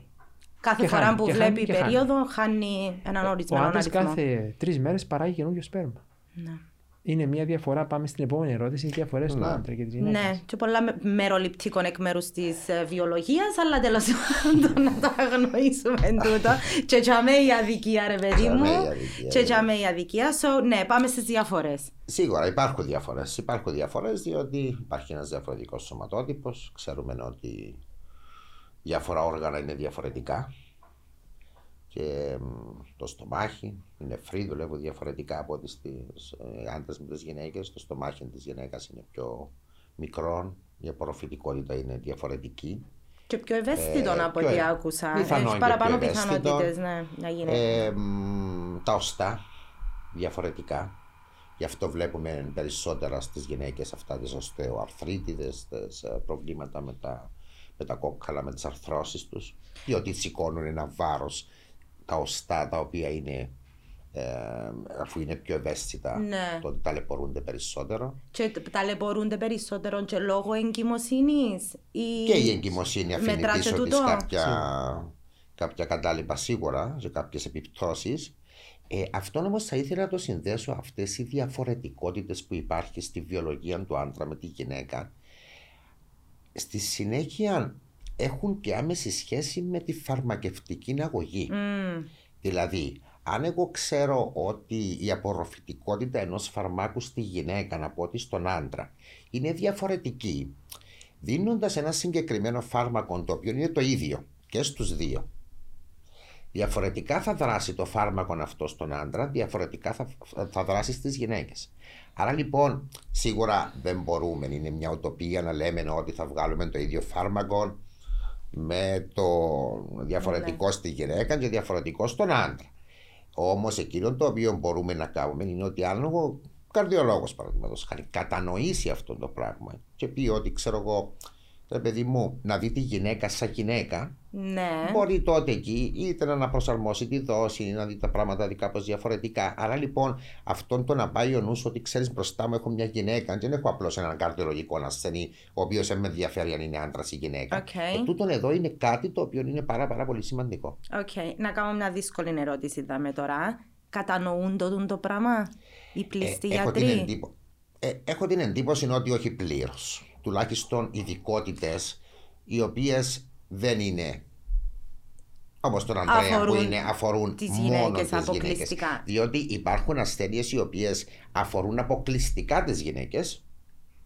Κάθε
Και
φορά
χάνει,
που
και
βλέπει
χάνει, και χάνει.
περίοδο χάνει έναν
Ο
ορισμένο
άντρας
αριθμό.
κάθε τρεις μέρες παράγει καινούριο σπέρμα.
Ναι.
Είναι μια διαφορά. Πάμε στην επόμενη ερώτηση. Οι διαφορές του
Ναι.
άντρα και τη γυναίκα.
Ναι, και πολλά με- μεροληπτικών εκ μέρους της βιολογίας, αλλά τέλος πάντων να το αγνοήσουμε τούτο. Και τσαμέ η αδικία, ρε παιδί
Τσαμέ
μου.
η αδικία,
Και
ναι.
τσαμέ η αδικία. So, ναι, πάμε στις διαφορές.
Σίγουρα υπάρχουν διαφορές. Υπάρχουν διαφορές διότι υπάρχει ένας διαφορετικός σωματότυπος. Ξέρουμε ότι διάφορα όργανα είναι διαφορετικά. Και μ, το στομάχι, οι νεφροί δουλεύουν διαφορετικά από ό,τι στις ε, άντρες με τις γυναίκες. Το στομάχι της γυναίκας είναι πιο μικρό, η απορροφητικότητα είναι διαφορετική.
Και πιο ευαίσθητο
Ε,
από
πιο
ό,τι
ε-
άκουσα.
πιθανόν
Έχεις
και
παραπάνω
πιο ευαίσθητο.
πιθανότητες, ναι, να γίνει.
Ε, μ, τα οστά διαφορετικά. Γι' αυτό βλέπουμε περισσότερα στις γυναίκες αυτά τις οστεοαρθρίτιδες, τις ε, προβλήματα με τα, με τα κόκκαλα, με τις αρθρώσεις τους. Διότι σηκώνουν ένα βάρος τα οστά τα οποία είναι ε, αφού είναι πιο ευαίσθητα
Ναι.
τότε ταλαιπωρούνται περισσότερο.
Και τ- ταλαιπωρούνται περισσότερο και λόγω εγκυμοσύνης.
Και η εγκυμοσύνη αφήνει
Μετράτε
πίσω της
τούτο;
κάποια, κάποια κατάλοιπα σίγουρα σε κάποιες επιπτώσεις. Ε, αυτό όμως θα ήθελα να το συνδέσω αυτές οι διαφορετικότητες που υπάρχει στη βιολογία του άντρα με τη γυναίκα. Στη συνέχεια έχουν και άμεση σχέση με τη φαρμακευτική αγωγή.
Μμμ.
Δηλαδή, αν εγώ ξέρω ότι η απορροφητικότητα ενός φαρμάκου στη γυναίκα από ότι στον άντρα είναι διαφορετική, δίνοντας ένα συγκεκριμένο φάρμακο το οποίο είναι το ίδιο και στους δύο, διαφορετικά θα δράσει το φάρμακο αυτό στον άντρα, διαφορετικά θα, θα δράσει στις γυναίκες. Άρα λοιπόν, σίγουρα δεν μπορούμε, είναι μια οτοπία να λέμε ότι θα βγάλουμε το ίδιο φάρμακο με το διαφορετικό στη γυναίκα και διαφορετικό στον άντρα. Όμως εκείνο το οποίο μπορούμε να κάνουμε είναι ότι αν ο καρδιολόγος, παραδείγματος χάρη, κατανοήσει αυτό το πράγμα και πει ότι ξέρω εγώ, ρε παιδί μου, να δει τη γυναίκα σαν γυναίκα,
Ναι.
μπορεί τότε εκεί είτε να προσαρμόσει τη δόση ή να δει τα πράγματα δι- κάπως διαφορετικά. Άρα λοιπόν αυτόν το να πάει ο νους ότι ξέρεις μπροστά μου έχω μια γυναίκα, δεν έχω απλώς έναν καρδιολογικό ασθενή, ο οποίος δεν με ενδιαφέρει αν είναι άντρας ή γυναίκα.
Οκ.
Ε, τούτον εδώ είναι κάτι το οποίο είναι πάρα, πάρα πολύ σημαντικό.
Οκ. Να κάνω μια δύσκολη ερώτηση δαμέ τώρα. Κατανοούν το, τούτο το πράγμα οι πλείστοι
Ε, έχω, την
γιατροί;
εντύπω... ε, έχω την εντύπωση ότι όχι πλήρως. Τουλάχιστον ειδικότητες οι οποίες δεν είναι όπως τον Ανδρέα που
Αφορούν
είναι, αφορούν
τις
μόνο
γυναίκες
τις γυναίκες.
αποκλειστικά.
Διότι υπάρχουν ασθένειες οι οποίες αφορούν αποκλειστικά τις γυναίκες.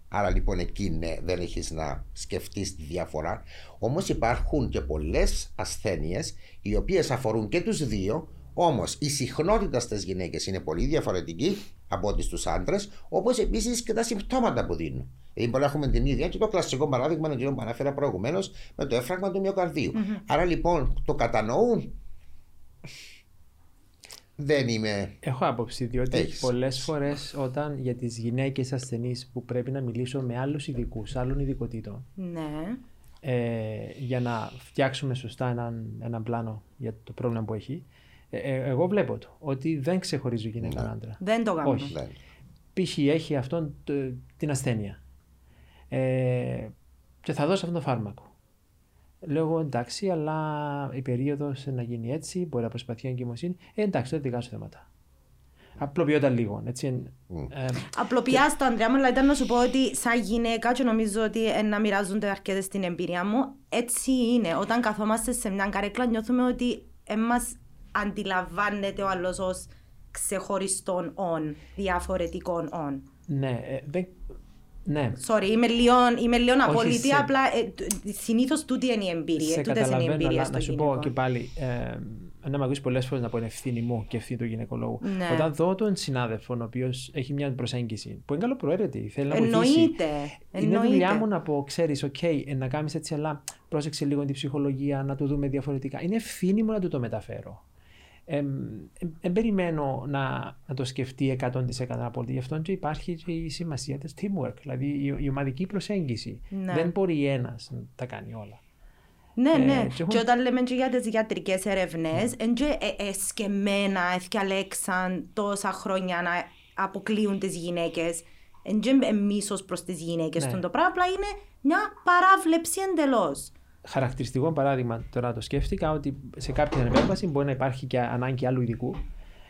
Άρα λοιπόν εκεί ναι, δεν έχεις να σκεφτείς τη διαφορά. Όμως υπάρχουν και πολλές ασθένειες οι οποίες αφορούν και τους δύο. Όμως η συχνότητα στις γυναίκες είναι πολύ διαφορετική από ό,τι στους άντρες, όπως επίσης και τα συμπτώματα που δίνουν. Δηλαδή, μπορεί να έχουμε την ίδια και το κλασικό παράδειγμα είναι το που αναφέρα προηγουμένως με το έφραγμα του μυοκαρδίου. Άρα λοιπόν το κατανοούν. Δεν είμαι.
Έχω άποψη, διότι
Έχεις.
πολλές φορές όταν για τις γυναίκες ασθενείς που πρέπει να μιλήσω με άλλους ειδικούς, άλλων ειδικοτήτων,
Ναι.
ε, για να φτιάξουμε σωστά έναν, έναν πλάνο για το πρόβλημα που έχει, ε, ε, εγώ βλέπω το ότι δεν ξεχωρίζω γυναίκα
Ναι.
και άντρα.
Δεν το κάνουν.
Όχι.
Δεν.
π.χ. έχει αυτόν το- την ασθένεια ε, και θα δώσω αυτό το φάρμακο. Λέω εγώ εντάξει, αλλά η περίοδος να γίνει έτσι, μπορεί να προσπαθεί η εγκυμοσύνη. Ε, εντάξει, τότε δικά σου θέματα. Απλοποιόταν λίγο. Έτσι, ε,
Απλοποιάς το Ανδρέα μου, αλλά ήταν να σου πω ότι σαν γυναίκα και νομίζω ότι ε, να μοιράζονται αρκετές στην εμπειρία μου, έτσι είναι. Όταν καθόμαστε σε μια καρέκλα νιώθουμε ότι ε, μας αντιλαμβάνεται ο άλλος ως ξεχωριστών όν, διαφορετικών όν.
ναι, ε, δεν, ναι,
Sorry, είμαι λίγο, είμαι λίγο απόλυτη,
σε-
απλά ε, συνήθως τούτη είναι η εμπειρία.
σε
Τούτες είναι οι
καταλαβαίνω,
εμπειρίες
αλλά
των
να σου πω
γυναικών.
και πάλι, ε, να με ακούσεις πολλές φορές να πω είναι ευθύνη μου και ευθύνη του γυναικολόγου.
Ναι.
Όταν δω τον συνάδελφο, ο οποίος έχει μια προσέγγιση που είναι καλοπροαίρετη, θέλει να βοηθήσει.
Εννοείται.
Είναι δουλειά
εννοείται.
μου να πω, ξέρεις, οκ, ε, να κάνεις έτσι, αλλά πρόσεξε λίγο την ψυχολογία, να το δούμε διαφορετικά. Είναι ευθύνη μου να του το μεταφέρω. Ε, ε, δεν περιμένω να, να το σκεφτεί 100% απόλυτα. Γι' αυτό και υπάρχει και η σημασία της teamwork, δηλαδή η, η ομαδική προσέγγιση.
Ναι.
Δεν μπορεί ένας να τα κάνει όλα.
Ναι,
Ε,
ναι.
και
Και,
έχουν-
όταν λέμε και για τις ιατρικές έρευνες, εν και ε, εσκεμμένα, εθιαλέξαν τόσα χρόνια να αποκλείουν τις γυναίκες. Εν και ε, μίσος προς τις γυναίκες
Ναι.
τον το πράγμα, απλά είναι μια παράβλεψη εντελώς.
Χαρακτηριστικό παράδειγμα τώρα το σκέφτηκα ότι σε κάποια επέμβαση μπορεί να υπάρχει και ανάγκη άλλου ειδικού.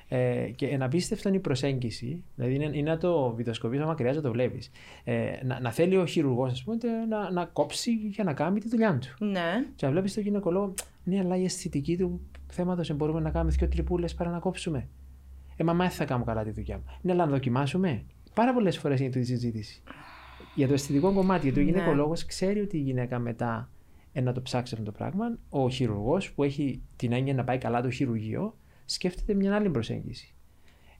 Ε, και ένα απίστευτο είναι η προσέγγιση. Δηλαδή είναι, είναι να το βιδοσκοπεί, άμα χρειάζεται να το βλέπεις. Ε, να, να θέλει ο χειρουργός, ας πούμε, να, να κόψει για να κάνει τη δουλειά του.
Ναι.
Και να βλέπεις τον γυναικολόγο, ναι, αλλά η αισθητική του θέματος μπορούμε να κάνουμε δύο τρυπούλες παρά να κόψουμε. Ε, μα μα δεν θα κάνω καλά τη δουλειά μου. Ναι, αλλά να δοκιμάσουμε. Πάρα πολλές φορές είναι τη συζήτηση. Για το αισθητικό κομμάτι, γιατί ο
Ναι.
γυναικολόγος ξέρει ότι η γυναίκα μετά ε, να το ψάξεις αυτό το πράγμα. Ο χειρουργός που έχει την έννοια να πάει καλά το χειρουργείο, σκέφτεται μια άλλη προσέγγιση.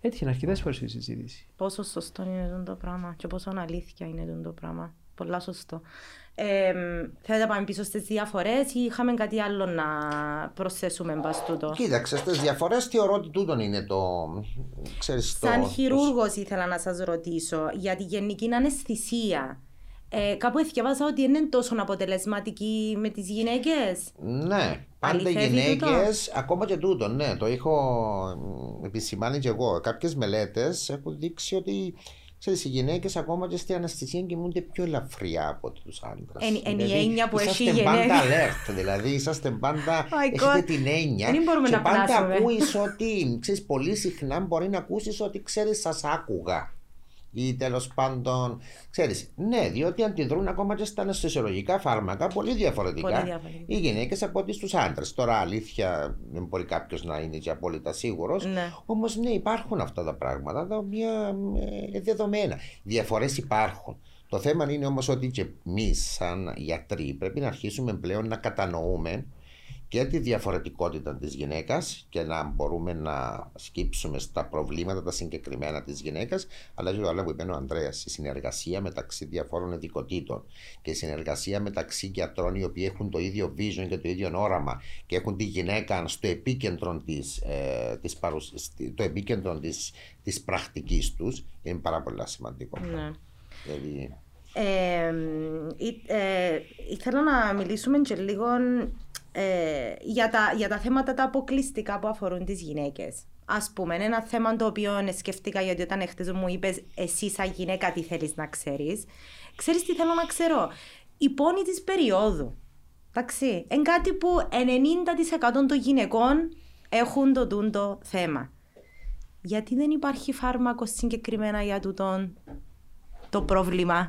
Έτυχε αρκετές φορές η συζήτηση.
Πόσο σωστό είναι αυτό το πράγμα και πόσο αλήθεια είναι αυτό το πράγμα. Πολλά σωστό. Ε, θέλετε να πάμε πίσω στις διαφορές ή είχαμε κάτι άλλο να προσθέσουμε μπας τούτο;
Κοίταξε, στις διαφορές θεωρώ ότι τούτον είναι το. Ξέρεις, το,
Σαν
το-
χειρούργος ήθελα να σας ρωτήσω για τη γενική αναισθησία. Ε, κάπου εθιαβάσα ότι είναι τόσο αποτελεσματική με τις γυναίκες.
Ναι, πάντα οι
Αληθεύει
γυναίκες,
τούτο;
ακόμα και τούτο, ναι, το έχω μ, επισημάνει και εγώ. Κάποιες μελέτες έχουν δείξει ότι ξέρεις, οι γυναίκες ακόμα και στην αναισθησία κοιμούνται πιο ελαφριά από τους άντρες.
Εν- εν η έννοια που έχει η
Είσαστε πάντα
γυναίκα.
alert, δηλαδή είσαστε πάντα.
my
έχετε
God.
την έννοια.
Δεν μπορούμε
και
να
πάντα
περάσουμε.
ακούεις ότι. Ξέρεις, πολύ συχνά μπορεί να ακούσεις ότι ξέρεις, σας άκουγα. Ή τέλος πάντων, ξέρεις, ναι, διότι αντιδρούν ακόμα και στα αναισθησιολογικά φάρμακα πολύ διαφορετικά
Πολύ διαφορετικά.
οι γυναίκες από ότι στους άντρες. Τώρα, αλήθεια, δεν μπορεί κάποιος να είναι και απόλυτα σίγουρος.
Ναι.
Όμως, ναι, υπάρχουν αυτά τα πράγματα τα οποία είναι δεδομένα. Διαφορές υπάρχουν. Το θέμα είναι όμως ότι και εμείς, σαν γιατροί, πρέπει να αρχίσουμε πλέον να κατανοούμε και τη διαφορετικότητα της γυναίκας και να μπορούμε να σκύψουμε στα προβλήματα τα συγκεκριμένα της γυναίκας αλλά και το άλλο που είπε ο Ανδρέας η συνεργασία μεταξύ διαφόρων ειδικοτήτων και η συνεργασία μεταξύ γιατρών οι οποίοι έχουν το ίδιο vision και το ίδιο όραμα και έχουν τη γυναίκα στο επίκεντρο της, ε, της, παρουσ- το επίκεντρο της, της πρακτικής τους είναι πάρα πολύ σημαντικό.
Ναι.
Δηλαδή,
Ε, ή- ε, ήθελα να μιλήσουμε και λίγο ε, για, τα, για τα θέματα τα αποκλειστικά που αφορούν τις γυναίκες. Ας πούμε, ένα θέμα το οποίο σκέφτηκα γιατί όταν εχθές μου είπες εσύ σαν γυναίκα τι θέλεις να ξέρεις. Ξέρεις τι θέλω να ξέρω; Οι πόνοι της περίοδου. Εντάξει, είναι κάτι που 90% των γυναικών έχουν το τούντο θέμα. Γιατί δεν υπάρχει φάρμακο συγκεκριμένα για τούτον το πρόβλημα;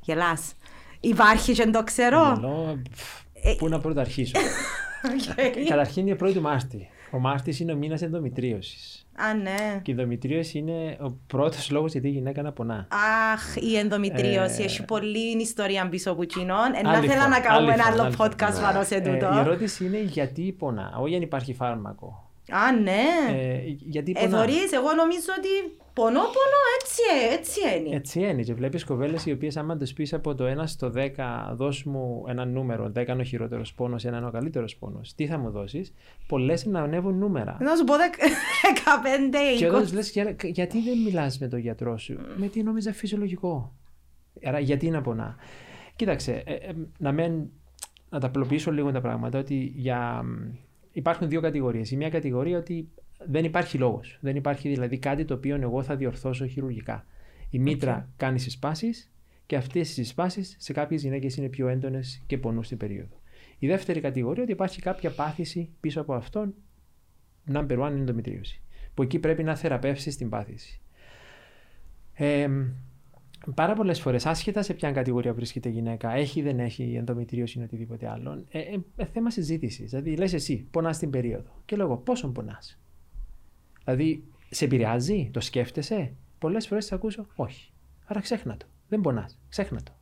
Γελάς. Υπάρχει και δεν το ξέρω.
Λέω, πού να πρωταρχίσω.
Οκ.
Καταρχήν είναι 1η Μάρτη. Ο Μάρτη είναι ο μήνας ενδομητρίωσης.
Α, ναι.
Και η ενδομητρίωση είναι ο πρώτος λόγος γιατί η γυναίκα να πονά.
Αχ, η ενδομητρίωση.
Ε,
Έχει πολλή ιστορία πίσω από κοινών. Ε, να
Άλλη
θέλω
φορά,
να κάνουμε
άλλη
ένα
φορά,
άλλο
άλλη
podcast
φορά.
πάνω σε
Ε,
τούτο.
η ερώτηση είναι γιατί πονά, όχι αν υπάρχει φάρμακο.
Α, ναι.
Ε, γιατί
Ε,
πονά.
θωρείς, εγώ νομίζω ότι πονώ, πονώ, έτσι, ε, έτσι είναι.
Έτσι είναι. Και βλέπεις κοπέλες οι οποίες, άμα το πεις από το 1 στο 10, δώσ' μου ένα νούμερο. 10 είναι ο χειρότερος πόνος, 1 είναι ο καλύτερος πόνος. Τι θα μου δώσεις, πολλές να ανέβουν νούμερα.
Να σου πω δεκ- 15,
Και
20.
όταν λες, γιατί δεν μιλάς με τον γιατρό σου, με τι νόμιζα φυσιολογικό. Άρα, γιατί να πονά; Κοίταξε, ε, ε, να, μεν, να τα απλοποιήσω λίγο τα πράγματα, ότι για, μ, υπάρχουν δύο κατηγορίες. Η μία κατηγορία ότι δεν υπάρχει λόγος. Δεν υπάρχει δηλαδή κάτι το οποίο εγώ θα διορθώσω χειρουργικά. Η μήτρα κάνει συσπάσεις και αυτές οι συσπάσεις σε κάποιες γυναίκες είναι πιο έντονες και πονούν στην περίοδο. Η δεύτερη κατηγορία ότι υπάρχει κάποια πάθηση πίσω από αυτόν, number one ενδομητρίωση. Που εκεί πρέπει να θεραπεύσεις την πάθηση. Ε, πάρα πολλές φορές, άσχετα σε ποια κατηγορία βρίσκεται η γυναίκα, έχει ή δεν έχει ενδομητρίωση ή οτιδήποτε άλλο, ε, ε, ε, θέμα συζήτησης. Δηλαδή, λες εσύ, πονάς την περίοδο. Και λέω εγώ, πόσο πονάς. Δηλαδή, σε επηρεάζει, το σκέφτεσαι; Πολλές φορές θα ακούσω, όχι. Άρα ξέχνα το. Δεν πονάς. Ξέχνα το.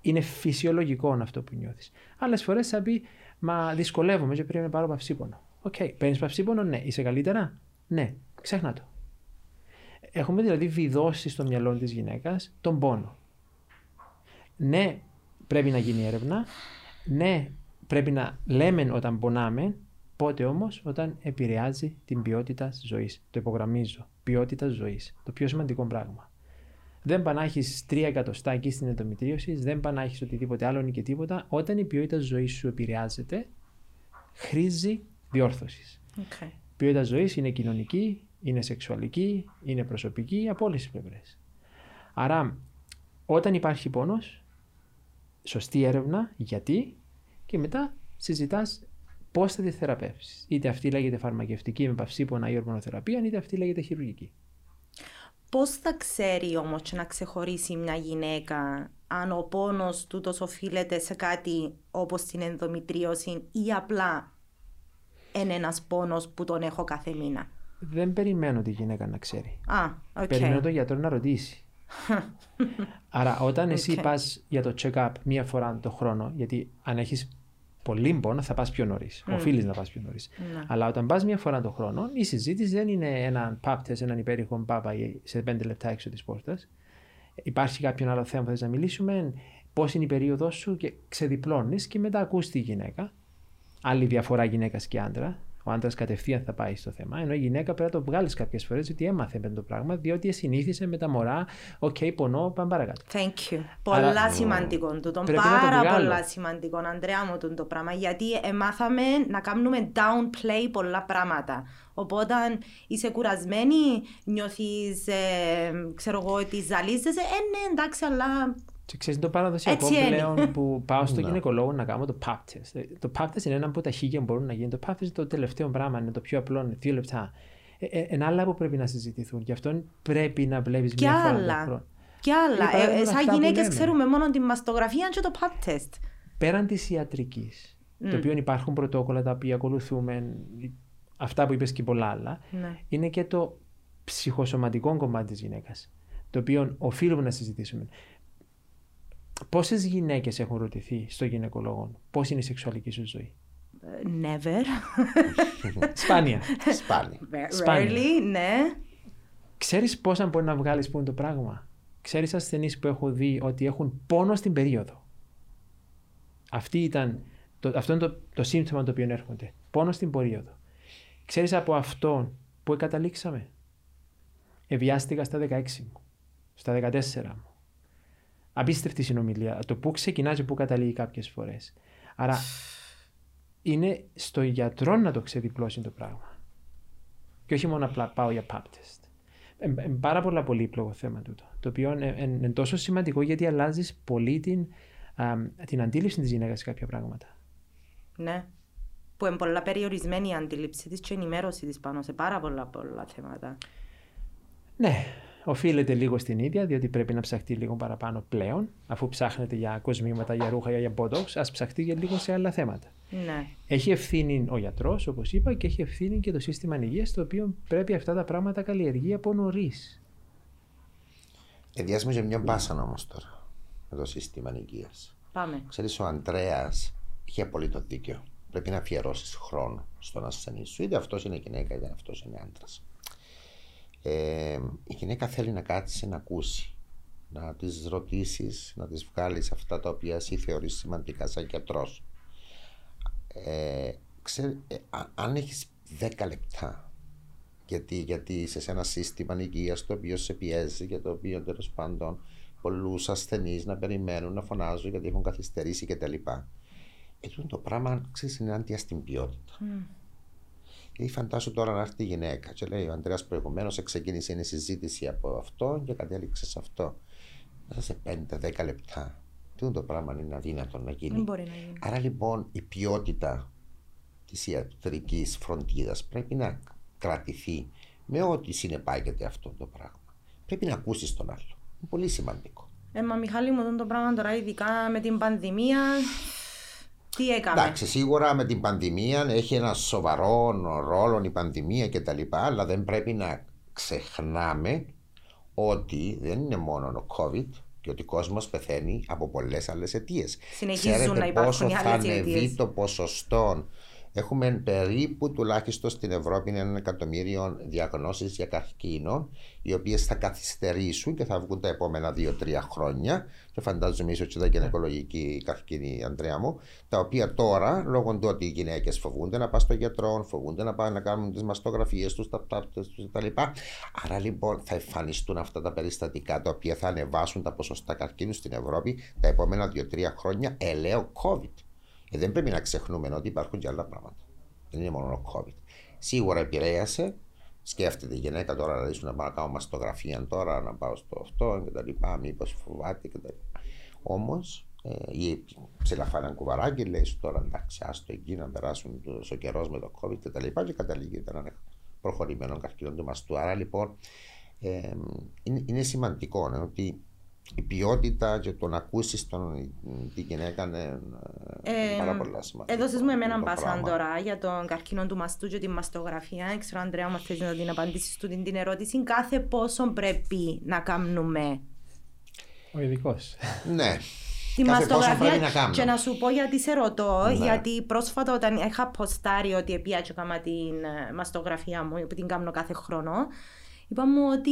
Είναι φυσιολογικό αυτό που νιώθεις. Άλλες φορές θα πει, Μα δυσκολεύομαι και πρέπει να πάρω παυσίπονο. OK, okay. παίρνεις παυσίπονο, ναι. Είσαι καλύτερα, ναι. Ξέχνα το. Έχουμε δηλαδή βιδώσει στο μυαλό της γυναίκας τον πόνο. Ναι, πρέπει να γίνει έρευνα. Ναι, πρέπει να λέμε όταν πονάμε. Πότε όμως, όταν επηρεάζει την ποιότητα ζωής. Το υπογραμμίζω. Ποιότητα ζωής. Το πιο σημαντικό πράγμα. Δεν πάνε να έχει τρία εκατοστά εκεί στην ενδομητρίωση, δεν πάνε να έχει οτιδήποτε άλλο ή και τίποτα. Όταν η ποιότητα ζωής σου επηρεάζεται, χρήζει διόρθωσης.
Okay.
Η ποιότητα ζωής είναι κοινωνική, είναι σεξουαλική, είναι προσωπική από όλες τις πλευρές. Άρα, όταν υπάρχει πόνος, σωστή έρευνα, γιατί, και μετά συζητάς πώς θα τη θεραπεύσεις. Είτε αυτή λέγεται φαρμακευτική με παυσίπονα ή ορμονοθεραπεία, είτε αυτή λέγεται χειρουργική.
Πώς θα ξέρει όμως να ξεχωρίσει μια γυναίκα αν ο πόνος τούτος οφείλεται σε κάτι όπως την ενδομητρίωση ή απλά είναι ένας πόνος που τον έχω κάθε μήνα;
Δεν περιμένω τη γυναίκα να ξέρει.
Α, οκ.
Περιμένω τον γιατρό να ρωτήσει. Άρα, όταν εσύ
Οκ.
πας για το check-up μία φορά το χρόνο, γιατί αν έχεις πολύ πόνο θα πας πιο νωρίς. Οφείλεις να πας πιο νωρίς.
Ναι.
Αλλά όταν πας μία φορά το χρόνο, η συζήτηση δεν είναι έναν pap test, έναν υπέρηχο πάπα σε πέντε λεπτά έξω της πόρτας. Υπάρχει κάποιον άλλο θέμα που θες να μιλήσουμε, πώς είναι η περίοδος σου και ξεδιπλώνεις και μετά ακούς τη γυναίκα. Άλλη διαφορά γυναίκας και άντρα. Ο άντρας κατευθείαν θα πάει στο θέμα. Ενώ η γυναίκα πρέπει να το βγάλεις κάποιες φορές, διότι έμαθε με το πράγμα, διότι συνήθισε με τα μωρά. Οκ, πονώ, πάμε παρακάτω.
Thank you. Πολλά σημαντικό τούτο.
Πρέπει να το
Πάρα
βγάλω.
πολλά σημαντικό, Αντρέα μου, τούτο το πράγμα. Γιατί εμάθαμε να κάνουμε downplay πολλά πράγματα. Οπότε, αν είσαι κουρασμένη, νιώθεις, ε, ξέρω εγώ, ότι ζαλίζεσαι. Ε, ναι, εντάξει, αλλά.
Και ξέρεις, το παραδοσιακό
Έτσι είναι.
πλέον που πάω στο γυναικολόγο να κάνω το pap test. Ε, Το pap test είναι ένα από τα χίλια που μπορούν να γίνει. Το pap test είναι το τελευταίο πράγμα, είναι το πιο απλό, είναι δύο λεπτά. Ε, ε, Ένα άλλα που πρέπει να συζητηθούν. Γι' αυτό πρέπει να βλέπεις
Κι
μια φορά το
άλλα.
χρόνο.
Κι άλλα.
Είναι παράδειγμα
Ε, ε,
αυτά
σαν
που
γυναίκες
λέμε.
ξέρουμε μόνο τη μαστογραφία και το pap test.
Πέραν της ιατρικής, το οποίο υπάρχουν πρωτόκολλα τα οποία ακολουθούμε, αυτά που είπες και πολλά άλλα,
Ναι.
είναι και το ψυχοσωματικό κομμάτι της γυναίκας. Το οποίο οφείλουμε να συζητήσουμε. Πόσες γυναίκες έχουν ρωτηθεί στο γυναικολόγο πώς είναι η σεξουαλική σου ζωή;
Ε, Never.
Σπάνια.
Σπάνια.
Σπάνια.
Rarely, ναι.
Ξέρεις πόσα μπορεί να βγάλεις που είναι το πράγμα; Ξέρεις ασθενείς που έχω δει ότι έχουν πόνο στην περίοδο; Αυτή ήταν, το, αυτό είναι το, το σύμπτωμα το οποίο έρχονται. Πόνο στην περίοδο. Ξέρεις από αυτό που καταλήξαμε. Εβιάστηκα στα 16 μου, στα 14 μου. Απίστευτη συνομιλία. Το που ξεκινά και που καταλήγει κάποιες φορές. Άρα είναι στο γιατρό να το ξεδιπλώσει το πράγμα. Και όχι μόνο απλά πάω για pap test. Είναι πάρα πολλά πολύπλοκο θέμα τούτο. Το οποίο είναι, είναι- είναι τόσο σημαντικό γιατί αλλάζεις πολύ την, α, την αντίληψη της γυναίκας σε κάποια πράγματα.
Ναι. Που είναι πολλά περιορισμένη η αντίληψη της και η ενημέρωση της πάνω σε πάρα πολλά, πολλά θέματα.
Ναι, οφείλεται λίγο στην ίδια, διότι πρέπει να ψαχτεί λίγο παραπάνω πλέον. Αφού ψάχνετε για κοσμήματα, για ρούχα, για botox, ας ψαχτεί για λίγο σε άλλα θέματα.
Ναι.
Έχει ευθύνη ο γιατρός, όπως είπα, και έχει ευθύνη και το σύστημα υγείας, το οποίο πρέπει αυτά τα πράγματα καλλιεργεί από νωρίς.
Εδιάσουμε και μια μπάσα όμως τώρα με το σύστημα υγείας.
Πάμε.
Ξέρεις, ο Αντρέα είχε απολύτω δίκιο. Πρέπει να αφιερώσεις χρόνο στον ασθενή σου. Είτε αυτός είναι γυναίκα, είτε αυτός είναι άντρας. Ε, η γυναίκα θέλει να κάτσει να ακούσει. Να τη ρωτήσεις, να τη βγάλεις αυτά τα οποία εσύ θεωρείς σημαντικά σαν γιατρός. Ε, ξέρει, ε, α- αν έχεις 10 λεπτά γιατί, γιατί είσαι σε ένα σύστημα υγείας το οποίο σε πιέζει και το οποίο τέλος πάντων πολλούς ασθενείς να περιμένουν, να φωνάζουν γιατί έχουν καθυστερήσει κτλ. Ε, τούτο το πράγμα ξέρεις είναι άντια στην ποιότητα. Γιατί φαντάσου τώρα να έρθει η γυναίκα και λέει ο Αντρέα προηγουμένως ξεκίνησε η συζήτηση από αυτό και κατέληξε σε αυτό. Μέσα σε 5-10 λεπτά. Τι το πράγμα είναι αδύνατο να γίνει.
Δεν μπορεί να γίνει.
Άρα λοιπόν η ποιότητα της ιατρικής φροντίδας πρέπει να κρατηθεί με ό,τι συνεπάγεται αυτό το πράγμα. Πρέπει να ακούσεις τον άλλο. Είναι πολύ σημαντικό.
Ε, μα Μιχάλη μου, το πράγμα τώρα, ειδικά με την πανδημία, τι έκαμε;
Εντάξει, σίγουρα με την πανδημία έχει ένα σοβαρό ρόλο η πανδημία κτλ. Αλλά δεν πρέπει να ξεχνάμε ότι δεν είναι μόνο ο COVID και ότι ο κόσμος πεθαίνει από πολλές άλλες αιτίες.
Συνεχίζουν
Ξέρετε
να υπάρχουν
πόσο
οι
θα
άλλες
ανεβεί
αιτίες.
το ποσοστό Έχουμε περίπου τουλάχιστον στην Ευρώπη ένα εκατομμύριο διαγνώσεις για καρκίνο, οι οποίες θα καθυστερήσουν και θα βγουν τα επόμενα 2-3 χρόνια. Και φαντάζομαι ίσως και τα γυναικολογική καρκίνη, Αντρέα μου, τα οποία τώρα, λόγω του ότι οι γυναίκες φοβούνται να πάνε στο γιατρό, φοβούνται να πάνε να κάνουν τις μαστογραφίες τους, τα τάπτε τους κτλ. Άρα λοιπόν θα εμφανιστούν αυτά τα περιστατικά τα οποία θα ανεβάσουν τα ποσοστά καρκίνου στην Ευρώπη τα επόμενα 2-3 χρόνια ελαίο COVID. Και δεν πρέπει να ξεχνούμε ότι υπάρχουν και άλλα πράγματα. Δεν είναι μόνο ο COVID. Σίγουρα επηρέασε. Σκέφτεται η γυναίκα τώρα δηλαδή, να πάω να κάνω μαστογραφία τώρα, να πάω στο αυτό και τα λοιπά, μήπως φοβάται και τα λοιπά. Όμως, ε, ή ψηλαφάνε ένα κουβαράκι, λέει τώρα εντάξει, άστο εκεί να περάσουν ο καιρός με το COVID και τα λοιπά και καταλήγει ένα προχωρημένο καρκίνο του μαστού. Άρα λοιπόν ε, είναι, είναι σημαντικό ναι, ότι η ποιότητα και το να ακούσεις τη γυναίκα είναι ε, πάρα πολλά σημαντικά.
Έδωσε μου εμένα μπασάν τώρα για τον καρκίνο του μαστού και τη μαστογραφία. Δεν ξέρω, Αντρέα, αν θέλει να την απαντήσεις του την, την ερώτηση. Κάθε πόσο πρέπει να κάνουμε;
Ο ειδικός.
ναι.
Τη μαστογραφία να και να σου πω γιατί σε ρωτώ, ναι. γιατί πρόσφατα όταν είχα ποστάρει ότι επιάτσω κάμα την ε, μαστογραφία μου, που την κάνω κάθε χρόνο, είπα μου ότι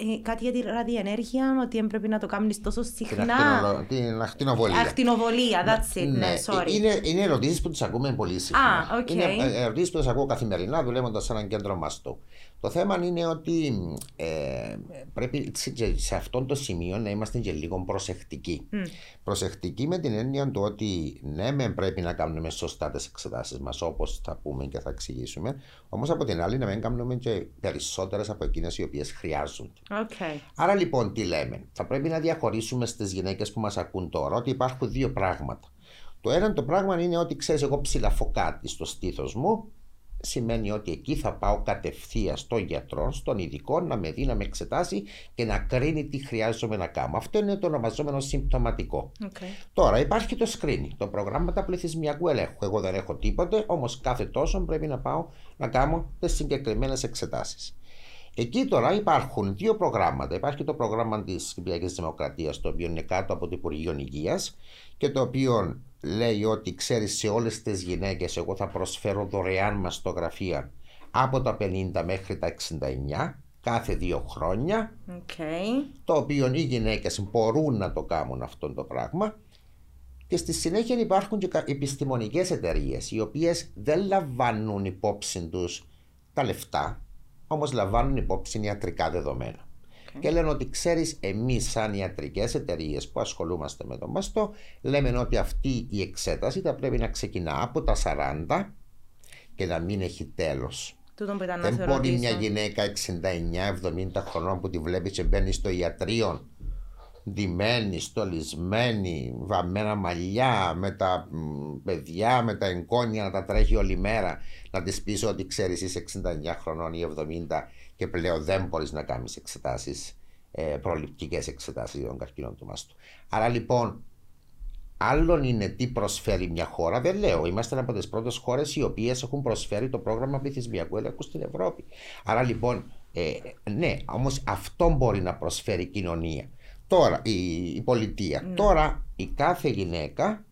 ε, κάτι για τη ραδιενέργεια, ότι έπρεπε να το κάνεις τόσο συχνά.
Την ακτινοβολία.
Ακτινοβολία, that's it, ναι, ναι sorry.
Είναι, είναι ερωτήσεις που τις ακούμε πολύ συχνά.
Ah, okay.
Είναι ε, ερωτήσεις που τις ακούω καθημερινά δουλεύοντας σε έναν κέντρο μαστού. Το θέμα είναι ότι ε, πρέπει σε αυτό το σημείο να είμαστε και λίγο προσεκτικοί. Mm. Προσεκτικοί με την έννοια του ότι ναι, με πρέπει να κάνουμε σωστά τις εξετάσεις μας, όπως θα πούμε και θα εξηγήσουμε, όμως από την άλλη να μην κάνουμε και περισσότερες από εκείνες οι οποίες χρειάζονται.
Okay.
Άρα λοιπόν, τι λέμε, θα πρέπει να διαχωρίσουμε στις γυναίκες που μας ακούν τώρα ότι υπάρχουν δύο πράγματα. Το ένα το πράγμα είναι ότι ξέρεις, εγώ ψηλαφώ κάτι στο στήθος μου σημαίνει ότι εκεί θα πάω κατευθείαν στον γιατρό, στον ειδικό, να με δει, να με εξετάσει και να κρίνει τι χρειάζομαι να κάνω. Αυτό είναι το ονομαζόμενο συμπτωματικό.
Okay.
Τώρα υπάρχει το screening, το προγράμματα πληθυσμιακού ελέγχου. Εγώ δεν έχω τίποτε, όμως κάθε τόσο πρέπει να πάω να κάνω τις συγκεκριμένες εξετάσεις. Εκεί τώρα υπάρχουν δύο προγράμματα. Υπάρχει το πρόγραμμα της Κυπριακής Δημοκρατίας, το οποίο είναι κάτω από το Υπουργείο Υγείας και το οποίο λέει ότι ξέρεις σε όλες τις γυναίκες, εγώ θα προσφέρω δωρεάν μαστογραφία από τα 50 μέχρι τα 69 κάθε δύο χρόνια.
Okay.
Το οποίο οι γυναίκες μπορούν να το κάνουν αυτό το πράγμα. Και στη συνέχεια υπάρχουν και επιστημονικές εταιρείες οι οποίες δεν λαμβάνουν υπόψη τους τα λεφτά, όμως λαμβάνουν υπόψη ιατρικά δεδομένα. Okay. Και λένε ότι ξέρεις, εμείς, σαν ιατρικές εταιρείες που ασχολούμαστε με τον μαστό, λέμε ότι αυτή η εξέταση θα πρέπει να ξεκινά από τα 40 και να μην έχει τέλος.
Δεν
μπορεί μια γυναίκα 69-70 χρονών που τη βλέπεις και μπαίνει στο ιατρείο ντυμένη, στολισμένη, βαμμένα μαλλιά, με τα παιδιά, με τα εγγόνια να τα τρέχει όλη μέρα, να της πεις ότι ξέρεις είσαι 69 χρονών ή 70 και πλέον δεν μπορείς να κάνεις εξετάσεις, ε, προληπτικές εξετάσεις των καρκίνων του μάστου. Άρα λοιπόν, άλλον είναι τι προσφέρει μια χώρα. Δεν λέω, είμαστε από τις πρώτες χώρες οι οποίες έχουν προσφέρει το πρόγραμμα πληθυσμιακού έλεγχου στην Ευρώπη. Άρα λοιπόν, ε, ναι, όμως αυτό μπορεί να προσφέρει η κοινωνία. Τώρα, η, η πολιτεία. Ναι. Τώρα, η κάθε γυναίκα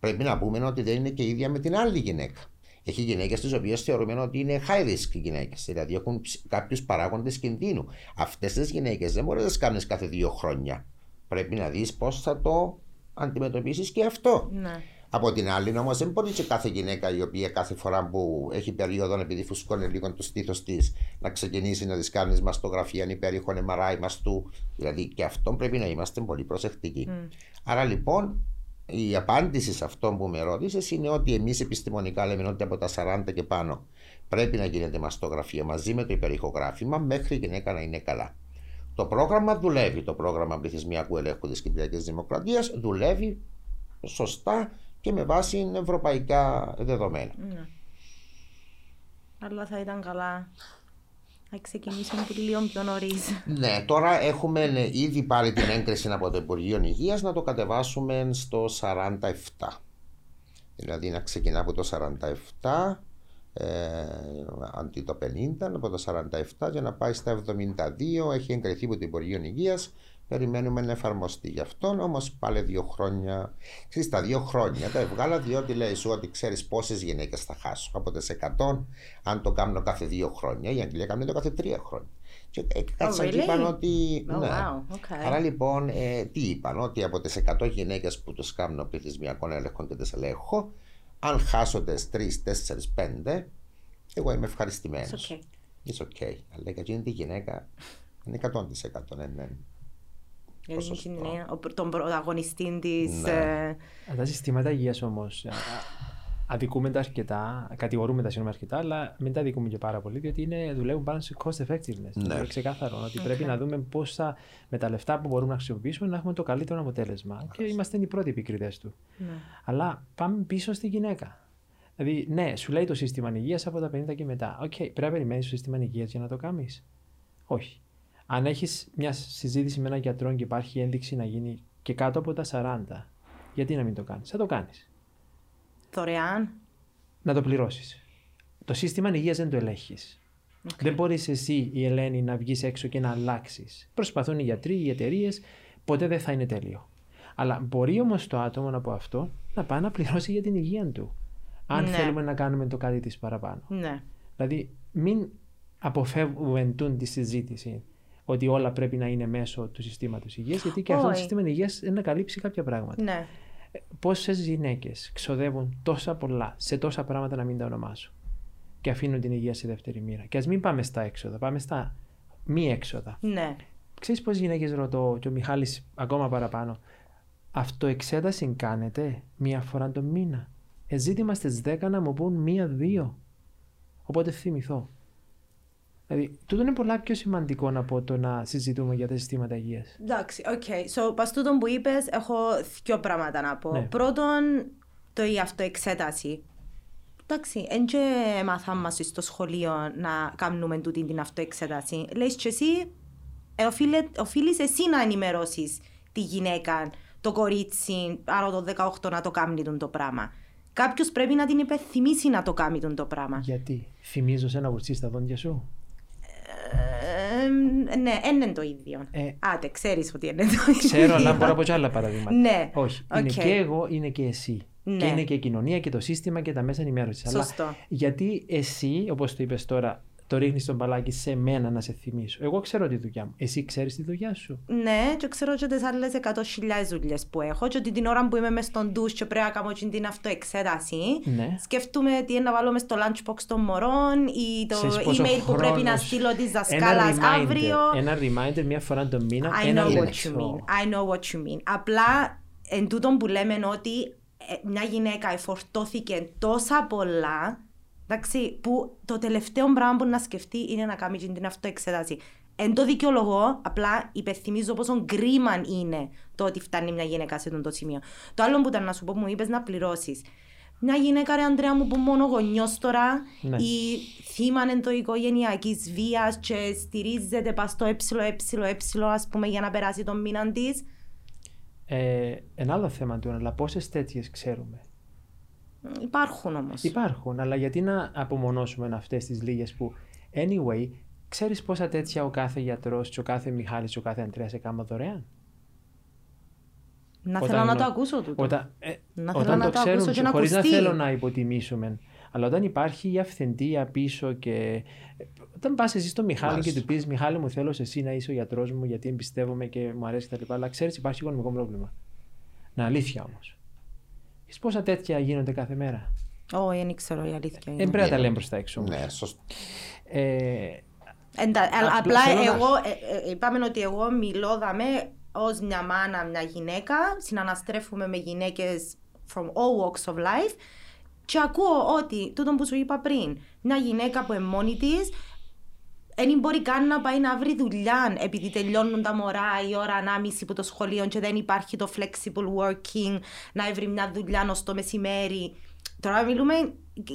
πρέπει να πούμε ότι δεν είναι και ίδια με την άλλη γυναίκα. Έχει γυναίκες τις οποίες θεωρούμε ότι είναι high risk γυναίκες, δηλαδή έχουν κάποιους παράγοντες κινδύνου. Αυτές τις γυναίκες δεν μπορείς να τις κάνεις κάθε δύο χρόνια. Πρέπει να δεις πώς θα το αντιμετωπίσεις και αυτό.
Ναι.
Από την άλλη, όμως, δεν μπορεί και κάθε γυναίκα η οποία κάθε φορά που έχει περίοδο επειδή φουσκώνει λίγο το στήθος της να ξεκινήσει να της κάνει μαστογραφία ανυπέρηχον MRI μαστού. Δηλαδή και αυτό πρέπει να είμαστε πολύ προσεκτικοί. Mm. Άρα λοιπόν η απάντηση σε αυτό που με ρώτησες είναι ότι εμείς επιστημονικά λέμε ότι από τα 40 και πάνω πρέπει να γίνεται μαστογραφία μαζί με το υπερηχογράφημα μέχρι η γυναίκα να είναι καλά. Το πρόγραμμα δουλεύει. Το πρόγραμμα πληθυσμιακού ελέγχου της Κυπριακής Δημοκρατίας δουλεύει σωστά και με βάση ευρωπαϊκά δεδομένα.
Ναι. Αλλά θα ήταν καλά να ξεκινήσουμε λίγο πιο νωρίς.
Ναι, τώρα έχουμε ήδη πάρει την έγκριση από το Υπουργείο Υγείας να το κατεβάσουμε στο 47. Δηλαδή να ξεκινά από το 47 ε, αντί το 50, από το 47 για να πάει στα 72. Έχει εγκριθεί από το Υπουργείο Υγείας Περιμένουμε να εφαρμοστεί γι' αυτό, όμως πάλι δύο χρόνια. Ξέρεις, τα δύο χρόνια τα έβγαλα διότι λέει σου ότι ξέρεις πόσες γυναίκες θα χάσω. Από τις 100, αν το κάνω κάθε δύο χρόνια, η Αγγλία κάνει το κάθε τρία χρόνια. Και ε, κάτσαν
Oh,
και είπαν
really?
ότι.
Oh,
ναι.
wow, okay.
Άρα λοιπόν, ε, τι είπαν, ότι από τις 100 γυναίκες που τους κάνω πληθυσμιακών έλεγχων και τις ελέγχω, αν χάσω τις 3, 4, 5, εγώ είμαι ευχαριστημένος.
It's okay.
It's okay. Αλλά για εκείνη τη γυναίκα είναι 100% ναι, ναι.
Γιατί
Ποσοστό.
είναι ο- τον πρωταγωνιστή της.
Ναι.
Τα συστήματα υγείας όμως αδικούμε τα αρκετά, κατηγορούμε τα συγγνώμη αρκετά, αλλά μην τα αδικούμε και πάρα πολύ, διότι είναι, δουλεύουν πάνω σε cost effectiveness.
Ναι.
Είναι ξεκάθαρο ότι πρέπει να δούμε πώς θα με τα λεφτά που μπορούμε να χρησιμοποιήσουμε να έχουμε το καλύτερο αποτέλεσμα. Και είμαστε οι πρώτοι επικριτές του. Αλλά πάμε πίσω στη γυναίκα. Δηλαδή, ναι, σου λέει το σύστημα υγείας από τα 50 και μετά. Οκ, πρέπει να περιμένεις το σύστημα υγείας για να το κάνεις; Όχι. Αν έχεις μια συζήτηση με έναν γιατρό και υπάρχει ένδειξη να γίνει και κάτω από τα 40, γιατί να μην το κάνεις; Θα το κάνεις.
Δωρεάν.
Να το πληρώσεις. Το σύστημα υγείας δεν το ελέγχεις. Δεν μπορείς εσύ, η Ελένη, να βγεις έξω και να αλλάξεις. Προσπαθούν οι γιατροί, οι εταιρείες, ποτέ δεν θα είναι τέλειο. Αλλά μπορεί όμως το άτομο από αυτό να πάει να πληρώσει για την υγεία του. Αν
Ναι.
θέλουμε να κάνουμε το κάτι της παραπάνω.
Ναι.
Δηλαδή, μην αποφεύγουμε τούν τη συζήτηση ότι όλα πρέπει να είναι μέσω του συστήματος υγείας, γιατί και αυτό το
Όχι.
σύστημα υγείας είναι να καλύψει κάποια πράγματα.
Ναι.
Πόσες γυναίκες ξοδεύουν τόσα πολλά σε τόσα πράγματα να μην τα ονομάσω και αφήνουν την υγεία σε δεύτερη μοίρα; Και ας μην πάμε στα έξοδα, πάμε στα μη έξοδα.
Ναι.
Ξέρεις πόσες γυναίκες ρωτώ, και ο Μιχάλης ακόμα παραπάνω, αυτοεξέταση κάνετε μία φορά το μήνα. Ζήτημα στις 10 να μου πούν μία-δύο. Οπότε θυμηθώ. Δηλαδή, τούτο είναι πολλά πιο σημαντικό από το να συζητούμε για τα συστήματα υγείας.
Εντάξει, OK. Okay. So, πας τούτον που είπες, έχω δύο πράγματα να πω.
Ναι.
Πρώτον, το η αυτοεξέταση. Εντάξει, δεν και μάθαμε μας στο σχολείο να κάνουμε τούτη την αυτοεξέταση. Λες και εσύ, ε, οφείλε- οφείλεις εσύ να ενημερώσεις τη γυναίκα, το κορίτσι, άρα το 18 να το κάνει τούτο το πράγμα. Κάποιος πρέπει να την υπενθυμίσει να το κάνει τούτο το πράγμα.
Γιατί; Θυμίζω σε να βουρτσίσει τα δόντια σου;
Ε, ναι, δεν είναι το ίδιο.
Ε,
Άτε, ξέρεις ότι είναι το ίδιο.
Ξέρω, αλλά μπορώ από και άλλα παραδείγματα.
Ναι.
Όχι. Είναι
Οκ.
και εγώ, είναι και εσύ.
Ναι.
Και είναι και η κοινωνία και το σύστημα και τα μέσα ενημέρωσης.
Σωστό.
γιατί εσύ, όπως το είπες τώρα, το ρίχνεις τον μπαλάκι σε μένα να σε θυμίσω. Εγώ ξέρω τη δουλειά μου. Εσύ ξέρεις τη δουλειά σου.
Ναι, και ξέρω και τις άλλες 100.000 δουλειές που έχω και ότι την ώρα που είμαι μες στον ντους και πρέπει να κάνω και την αυτοεξέταση
Ναι.
σκέφτομαι τι είναι να βάλω μες στο lunchbox των μωρών ή το
Ξέρεις πόσο
email που πρέπει να
χρόνος-
στείλω της
Ένα
δασκάλας
reminder,
αύριο.
Ένα reminder μία φορά το μήνα.
I
ένα
know what
λεπτό.
you mean. I know what you mean. Απλά εν τούτον που λέμε ότι ε, μια γυναίκα εφορτώθηκε τόσα πολλά εντάξει, που το τελευταίο πράγμα που να σκεφτεί είναι να κάνει και την αυτοεξέταση. Εν το δικαιολογώ, απλά υπενθυμίζω πόσο κρίμα είναι το ότι φτάνει μια γυναίκα σε αυτό το σημείο. Το άλλο που ήταν να σου πω, μου είπες να πληρώσεις. Μια γυναίκα, ρε Αντρέα μου, που μόνο γονιός τώρα
Ναι.
ή θύμα το οικογενειακής βίας και στηρίζεται πας στο ε, ε, ας πούμε, για να περάσει τον μήνα της.
Ε, ένα άλλο θέμα του, αλλά πόσες τέτοιες ξέρουμε;
Υπάρχουν όμως.
Υπάρχουν, αλλά γιατί να απομονώσουμε αυτές τις λίγες που. Anyway, ξέρεις πόσα τέτοια ο κάθε γιατρός, ο κάθε Μιχάλης, ο κάθε Αντρέα σε κάμα δωρεάν;
Να
Όταν
θέλω να
είναι-
το ακούσω τούτο.
Όταν, ε,
Να θέλω
όταν
να
το
το
ξέρουν,
ακούσω και να
χωρίς να
ακουστεί.
θέλω να υποτιμήσουμε, αλλά όταν υπάρχει η αυθεντία πίσω και. Όταν πας εσύ στο Μιχάλη
Μάλιστα.
και του πεις Μιχάλη, μου θέλω σε εσύ να είσαι ο γιατρός μου γιατί εμπιστεύομαι και μου αρέσει κτλ. Αλλά ξέρεις, υπάρχει οικονομικό πρόβλημα. Να αλήθεια όμως. Ξέρεις πόσα τέτοια γίνονται κάθε μέρα;
Όχι, δεν ξέρω η αλήθεια. είναι.
Δεν πρέπει να τα λέμε προς τα έξω. όμως.
Ναι, σωστό.
Ε,
Εντα- α-
Απλά
Απλά
θέλω να-
εγώ, ε, ε, είπαμε ότι εγώ μιλώ δαμέ ως μια μάνα, μια γυναίκα. Συναναστρέφουμε με γυναίκες from all walks of life. Και ακούω ότι, τούτο που σου είπα πριν, μια γυναίκα που είναι μόνη της, δεν μπορεί καν να πάει να βρει δουλειά επειδή τελειώνουν τα μωρά η ώρα ανάμιση από το σχολείο και δεν υπάρχει το flexible working να βρει μια δουλειά ως το μεσημέρι. Τώρα μιλούμε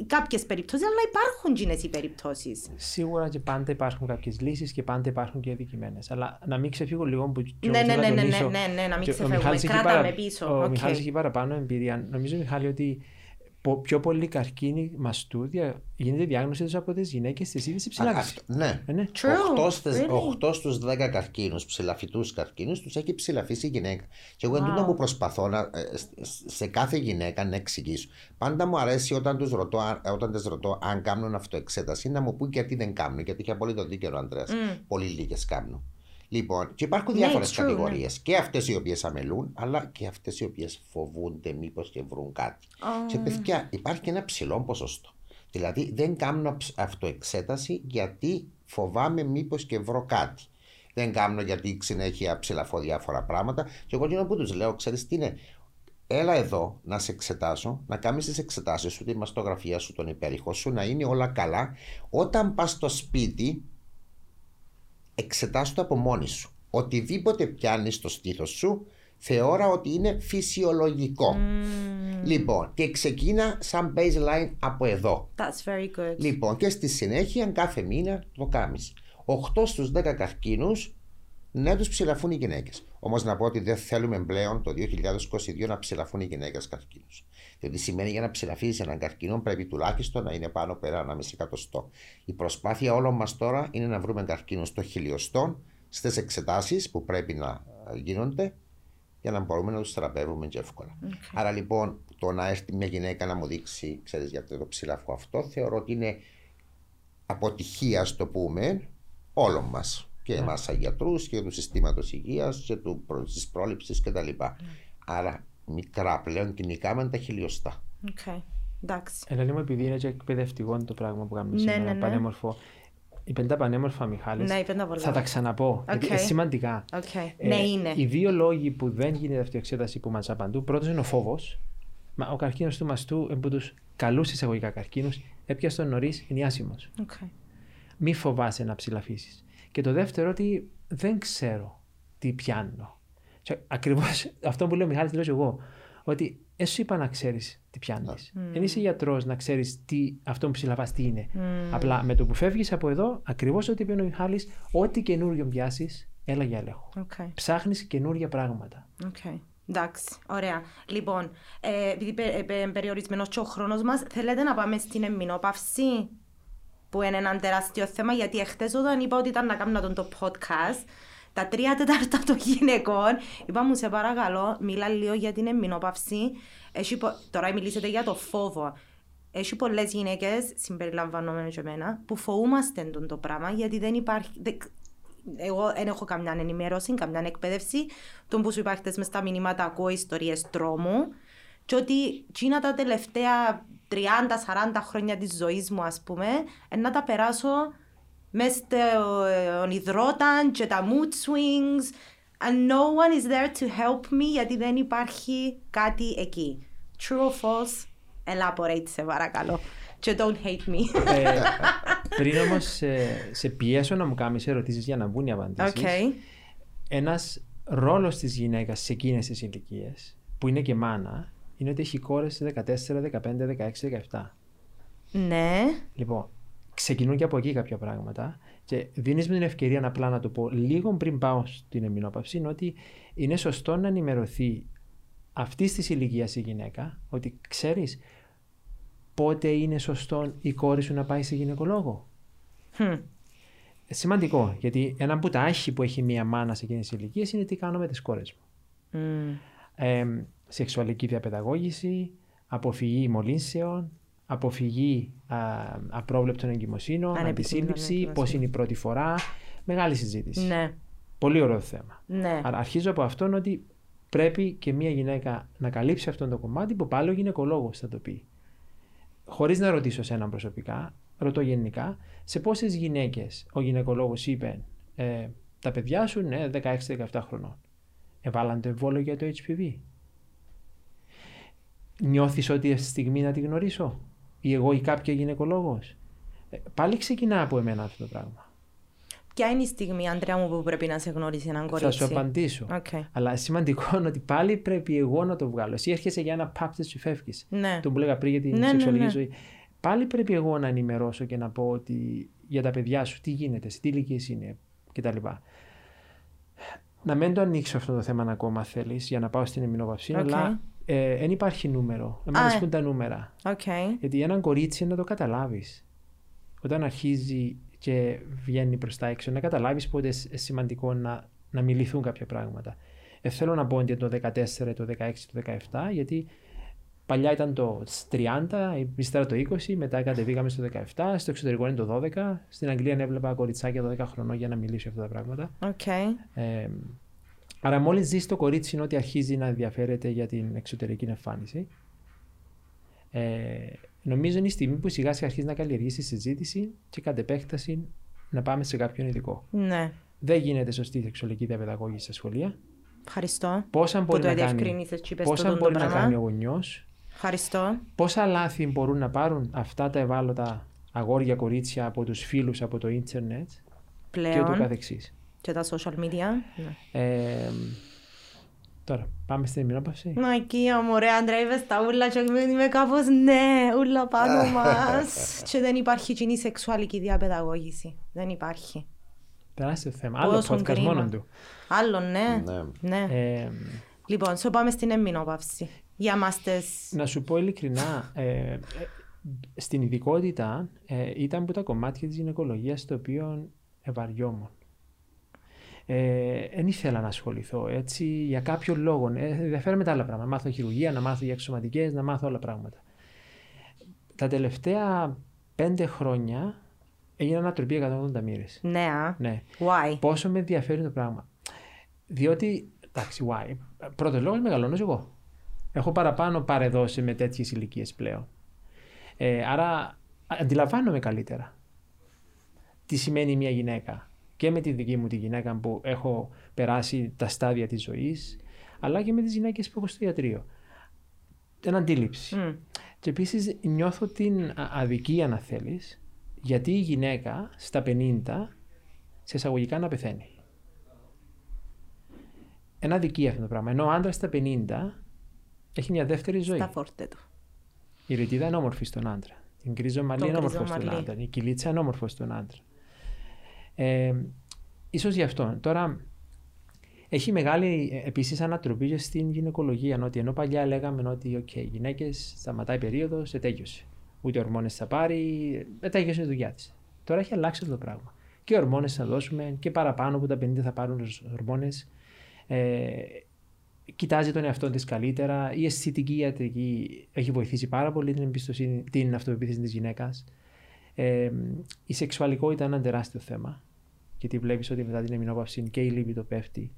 κάποιες περιπτώσεις, αλλά υπάρχουν και οι περιπτώσεις.
σίγουρα και πάντα υπάρχουν κάποιες λύσεις και πάντα υπάρχουν και αδικημένες. Αλλά να μην ξεφύγω λίγο που. και
Ναι,
εγώ
ναι,
θέλω
ναι,
να
ναι,
τονίσω-
ναι, ναι, ναι, να μην
και ο
ξεφεύγουμε.
Μιχάλης έχει
Κράτα
παρα-
με πίσω.
Ο
Οκ.
Μιχάλης έχει παραπάνω εμπειρία. Νομίζω, Μιχάλη, ότι πιο πολλοί καρκίνοι μαστού δια... γίνεται διάγνωση του από τις γυναίκες τις ίδιες ψηλάφιση.
Ναι.
Ε, ναι.
8, really? στους 10 καρκίνους, ψηλαφητούς καρκίνους, τους έχει ψηλαφίσει η γυναίκα. Και εγώ wow. εντούτο που προσπαθώ να, ε, σε κάθε γυναίκα να εξηγήσω. Πάντα μου αρέσει όταν τους ρωτώ, όταν τις ρωτώ αν κάνουν αυτοεξέταση να μου πούν γιατί δεν κάνουν. Γιατί έχει απόλυτο δίκαιο ο Αντρέα. Mm. Πολύ λίγες κάνουν. Λοιπόν, και υπάρχουν διάφορες ναι, κατηγορίες. Ναι. Και αυτές οι οποίες αμελούν, αλλά και αυτές οι οποίες φοβούνται μήπως και βρουν κάτι. Oh. Και παιδιά, υπάρχει και ένα ψηλό ποσοστό. Δηλαδή, δεν κάνω αυτοεξέταση γιατί φοβάμαι μήπως και βρω κάτι. Δεν κάνω γιατί συνέχεια ψηλαφώ διάφορα πράγματα. Και εγώ γίνω που τους λέω, ξέρεις τι είναι, έλα εδώ να σε εξετάσω, να κάνεις τις εξετάσεις σου, τη μαστογραφία σου, τον υπέρηχο σου, να είναι όλα καλά. Όταν πας στο σπίτι, εξετάσου το από μόνη σου. Οτιδήποτε πιάνεις στο στήθος σου, θεώρα ότι είναι φυσιολογικό. Mm. Λοιπόν, και ξεκίνα σαν baseline από εδώ.
That's very good.
Λοιπόν, και στη συνέχεια κάθε μήνα το κάνεις. 8 στους 10 καρκίνους ναι, τους ψηλαφούν οι γυναίκες. Όμως να πω ότι δεν θέλουμε πλέον το 2022 να ψηλαφούν οι γυναίκες καρκίνους. Διότι σημαίνει για να ψηλαφίσει έναν καρκίνο πρέπει τουλάχιστον να είναι πάνω πέρα ένα μισή εκατοστό. Η προσπάθεια όλων μας τώρα είναι να βρούμε καρκίνο στο χιλιοστό στις εξετάσεις που πρέπει να γίνονται για να μπορούμε να τους θεραπεύουμε και εύκολα. Okay. Άρα λοιπόν το να έρθει μια γυναίκα να μου δείξει, ξέρεις γιατί το ψηλαφό αυτό, θεωρώ ότι είναι αποτυχία, το πούμε, όλων μας και εμάς σαν γιατρούς και του συστήματος υγείας και της πρόληψης κτλ. Mm. Άρα μικρά πλέον με τα χιλιοστά.
Okay. Εντάξει.
Ελένη μου, επειδή είναι και εκπαιδευτικό το πράγμα που κάνουμε ναι, σήμερα, ναι, ναι. πανέμορφο. Η πέντα πανέμορφα, Μιχάλης.
Ναι,
θα τα ξαναπώ. Okay. Είναι σημαντικά.
Okay. Ε, ναι, είναι.
Οι δύο λόγοι που δεν γίνεται αυτή η εξέταση που μας απαντούν. Πρώτος είναι ο φόβος. ο καρκίνος του μαστού, από τους καλούς εισαγωγικά καρκίνους, έπιασε τον νωρίς, είναι άσημος.
Okay.
Μη φοβάσαι να ψηλαφίσεις. Και το δεύτερο ότι δεν ξέρω τι πιάνω. Ακριβώς αυτό που λέω Μιχάλης, το λέω εγώ. Ότι εσύ είπα να ξέρεις τι πιάνεις. Mm. Δεν είσαι γιατρός να ξέρεις αυτό που ψηλαβά τι είναι. Mm. Απλά με το που φεύγεις από εδώ, ακριβώς ό,τι είπε ο Μιχάλης, ό,τι καινούριο πιάσει, έλα για έλεγχο.
Okay.
Ψάχνεις καινούργια πράγματα.
Okay. Εντάξει, ωραία. Λοιπόν, ε, επειδή ε, περιορισμένος και ο χρόνος μας, θέλετε να πάμε στην εμμηνόπαυση που είναι ένα τεράστιο θέμα, γιατί εχθές όταν είπα ότι ήταν να κάνω τον το podcast, τα τρία τέταρτα των γυναικών, είπα μου σε παρακαλώ, μιλά λίγο για την εμμηνόπαυση. Έχει, τώρα μιλήσετε για το φόβο. Έχει πολλές γυναίκες, συμπεριλαμβανόμενε και εμένα, που φοβούμαστε τον το πράγμα γιατί δεν υπάρχει. Δεν, εγώ δεν έχω καμιά ενημέρωση, καμιά εκπαίδευση. Τον που σου υπάρχει μες στα μηνύματα ακούω ιστορίες τρόμου. Και ότι τσίνα τα τελευταία 30-40 χρόνια της ζωής μου, ας πούμε, να τα περάσω μέσα στον υδρόταν και τα mood swings and no one is there to help me γιατί δεν υπάρχει κάτι εκεί. True or false? Elaborate σε παρακαλώ. Και don't hate me.
ε, πριν όμως σε, σε πιέσω να μου κάνεις ερωτήσεις για να βγουν οι απαντήσεις.
Okay.
Ένας ρόλος της γυναίκας σε εκείνες τις ηλικίες, που είναι και μάνα, είναι ότι έχει κόρες 14, 15, 16, 17.
Ναι.
Λοιπόν, ξεκινούν και από εκεί κάποια πράγματα και δίνεις με την ευκαιρία να απλά να το πω λίγο πριν πάω στην εμμηνόπαυση είναι ότι είναι σωστό να ενημερωθεί αυτή της ηλικίας η γυναίκα ότι ξέρεις πότε είναι σωστό η κόρη σου να πάει σε γυναικολόγο.
Hm.
Σημαντικό, γιατί ένα που τα έχει που έχει μία μάνα σε εκείνες τις ηλικίες είναι τι κάνω με τις κόρες μου.
Mm.
Ε, σεξουαλική διαπαιδαγώγηση, αποφυγή μολύνσεων, αποφυγή α, απρόβλεπτων εγκυμοσύνων, αντισύλληψη, πώς είναι η πρώτη φορά. Μεγάλη συζήτηση.
Ναι.
Πολύ ωραίο θέμα.
Ναι.
Αλλά αρχίζω από αυτόν ότι πρέπει και μια γυναίκα να καλύψει αυτό το κομμάτι που πάλι ο γυναικολόγος θα το πει. Χωρίς να ρωτήσω σε έναν προσωπικά, ρωτώ γενικά, σε πόσες γυναίκες ο γυναικολόγος είπε ε, τα παιδιά σου είναι 16-17 χρονών. Εβάλαν το εμβόλιο για το HPV. Νιώθεις ότι αυτή τη στιγμή να τη γνωρίσω; Ή εγώ ή κάποια γυναικολόγος. Ε, πάλι ξεκινά από εμένα αυτό το πράγμα.
Ποια είναι η στιγμή, Αντρέα μου, που πρέπει να σε γνωρίσει έναν κορίτσι;
Θα σου απαντήσω.
Okay.
Αλλά σημαντικό είναι ότι πάλι πρέπει εγώ να το βγάλω. Εσύ έρχεσαι για ένα πάπτες και φεύγεις.
Ναι.
Το που λέγα πριν για την
ναι,
σεξουαλική
ναι, ναι.
ζωή. Πάλι πρέπει εγώ να ενημερώσω και να πω ότι για τα παιδιά σου τι γίνεται, σε τι ηλικίες είναι κτλ. Να μην το ανοίξω αυτό το θέμα ακόμα θέλεις για να πάω στην εμμηνόπαυση,
Okay.
αλλά Δεν ε, υπάρχει νούμερο. Εμένα
Α,
αρέσκουν τα νούμερα.
Οκ.
Γιατί έναν κορίτσι να το καταλάβεις. Όταν αρχίζει και βγαίνει προς τα έξω, να καταλάβεις πότε είναι σημαντικό να, να μιληθούν κάποια πράγματα. Ε, θέλω να πω ότι το 14, το 16, το 17, γιατί παλιά ήταν το 30, ύστερα το 20, μετά κατεβήκαμε στο 17, στο εξωτερικό είναι το 12. Στην Αγγλία έβλεπα κοριτσάκια 12 χρονών για να μιλήσει αυτά τα πράγματα.
Οκ.
Ε, άρα μόλις δεις το κορίτσι είναι ότι αρχίζει να ενδιαφέρεται για την εξωτερική εμφάνιση. Ε, νομίζω είναι η στιγμή που σιγά σιγά αρχίζει να καλλιεργήσει συζήτηση και κατ' επέκταση να πάμε σε κάποιον ειδικό.
Ναι.
Δεν γίνεται σωστή σεξουαλική διαπαιδαγώγηση στα σχολεία.
Ευχαριστώ.
Πόσα
Που
μπορεί,
το
να κάνει,
διευκρίνησες και είπες το
πόσα
τούτο
μπορεί να
πράγμα.
κάνει ο γονιός,
Ευχαριστώ.
πόσα λάθη μπορούν να πάρουν αυτά τα ευάλωτα αγόρια, κορίτσια από τους φίλους από το ίντερνετ και ούτω
Πλέον.
καθεξής.
Και τα social media. Ναι.
Ε, τώρα, πάμε στην ημινόπαυση.
Μακία μου, ρε Άντρα, είπες τα ούλα και είμαι κάπως ναι, ούλα πάνω μας. και δεν υπάρχει κοινή σεξουαλική διαπαιδαγώγηση. Δεν υπάρχει.
Τεράστιο θέμα. Άλλο
Πόσο
podcast
κρίμα.
μόνο του.
Άλλο, ναι.
Ναι.
ναι.
Ε,
Λοιπόν, so πάμε στην εμμηνόπαυση. Για μας τις...
να σου πω ειλικρινά, ε, ε, στην ειδικότητα ε, ήταν που τα κομμάτια της γυναικολογίας το οποίο ευαριόμουν. Ε, δεν ήθελα να ασχοληθώ έτσι για κάποιο λόγο. Ε, ενδιαφέρομαι τα άλλα πράγματα. Να μάθω χειρουργία, να μάθω για εξωματικές, να μάθω όλα πράγματα. Τα τελευταία πέντε χρόνια έγινα ανατροπή 180 μοίρες.
Ναι, α.
Ναι.
Why?
Πόσο με ενδιαφέρει το πράγμα. Διότι, εντάξει, why; Πρώτος λόγος μεγαλώνω εγώ. Έχω παραπάνω παρεδώσει με τέτοιες ηλικίες πλέον. Ε, άρα αντιλαμβάνομαι καλύτερα τι σημαίνει μια γυναίκα. Και με τη δική μου τη γυναίκα που έχω περάσει τα στάδια της ζωής, αλλά και με τις γυναίκες που έχω στο ιατρείο. Την αντίληψη.
Μμ.
Και επίσης νιώθω την α- αδικία, να θέλεις, γιατί η γυναίκα στα 50 σε εισαγωγικά να πεθαίνει. Ένα αδικία αυτό το πράγμα. Ενώ ο άντρας στα 50 έχει μια δεύτερη ζωή.
Στα φόρτε του.
Η ρητίδα είναι όμορφη στον άντρα. Την κρίζο μαλλί
Το
είναι όμορφο
γκρίζο
στον
μαλλί.
άντρα. Η κυλίτσα είναι όμορφο στον άντρα. Ε, ίσως γι' αυτό. Τώρα, έχει μεγάλη ε, επίσης ανατροπή και στην γυναικολογία. Ότι ενώ παλιά λέγαμε ότι okay, οι γυναίκες σταματάει η περίοδος, ετέγιωσε. Ούτε ορμόνες θα πάρει, ετέγιωσε η δουλειά της. Τώρα έχει αλλάξει αυτό το πράγμα. Και ορμόνες θα δώσουμε και παραπάνω από τα 50 θα πάρουν ορμόνες. Ε, κοιτάζει τον εαυτό της καλύτερα. Η αισθητική ιατρική έχει βοηθήσει πάρα πολύ την, εμπιστοσύνη, την αυτοπεποίθηση της γυναίκας. Ε, η σεξουαλικότητα είναι ένα τεράστιο θέμα. Γιατί βλέπεις ότι μετά την εμεινόπαυση και η λίμπη πέφτει.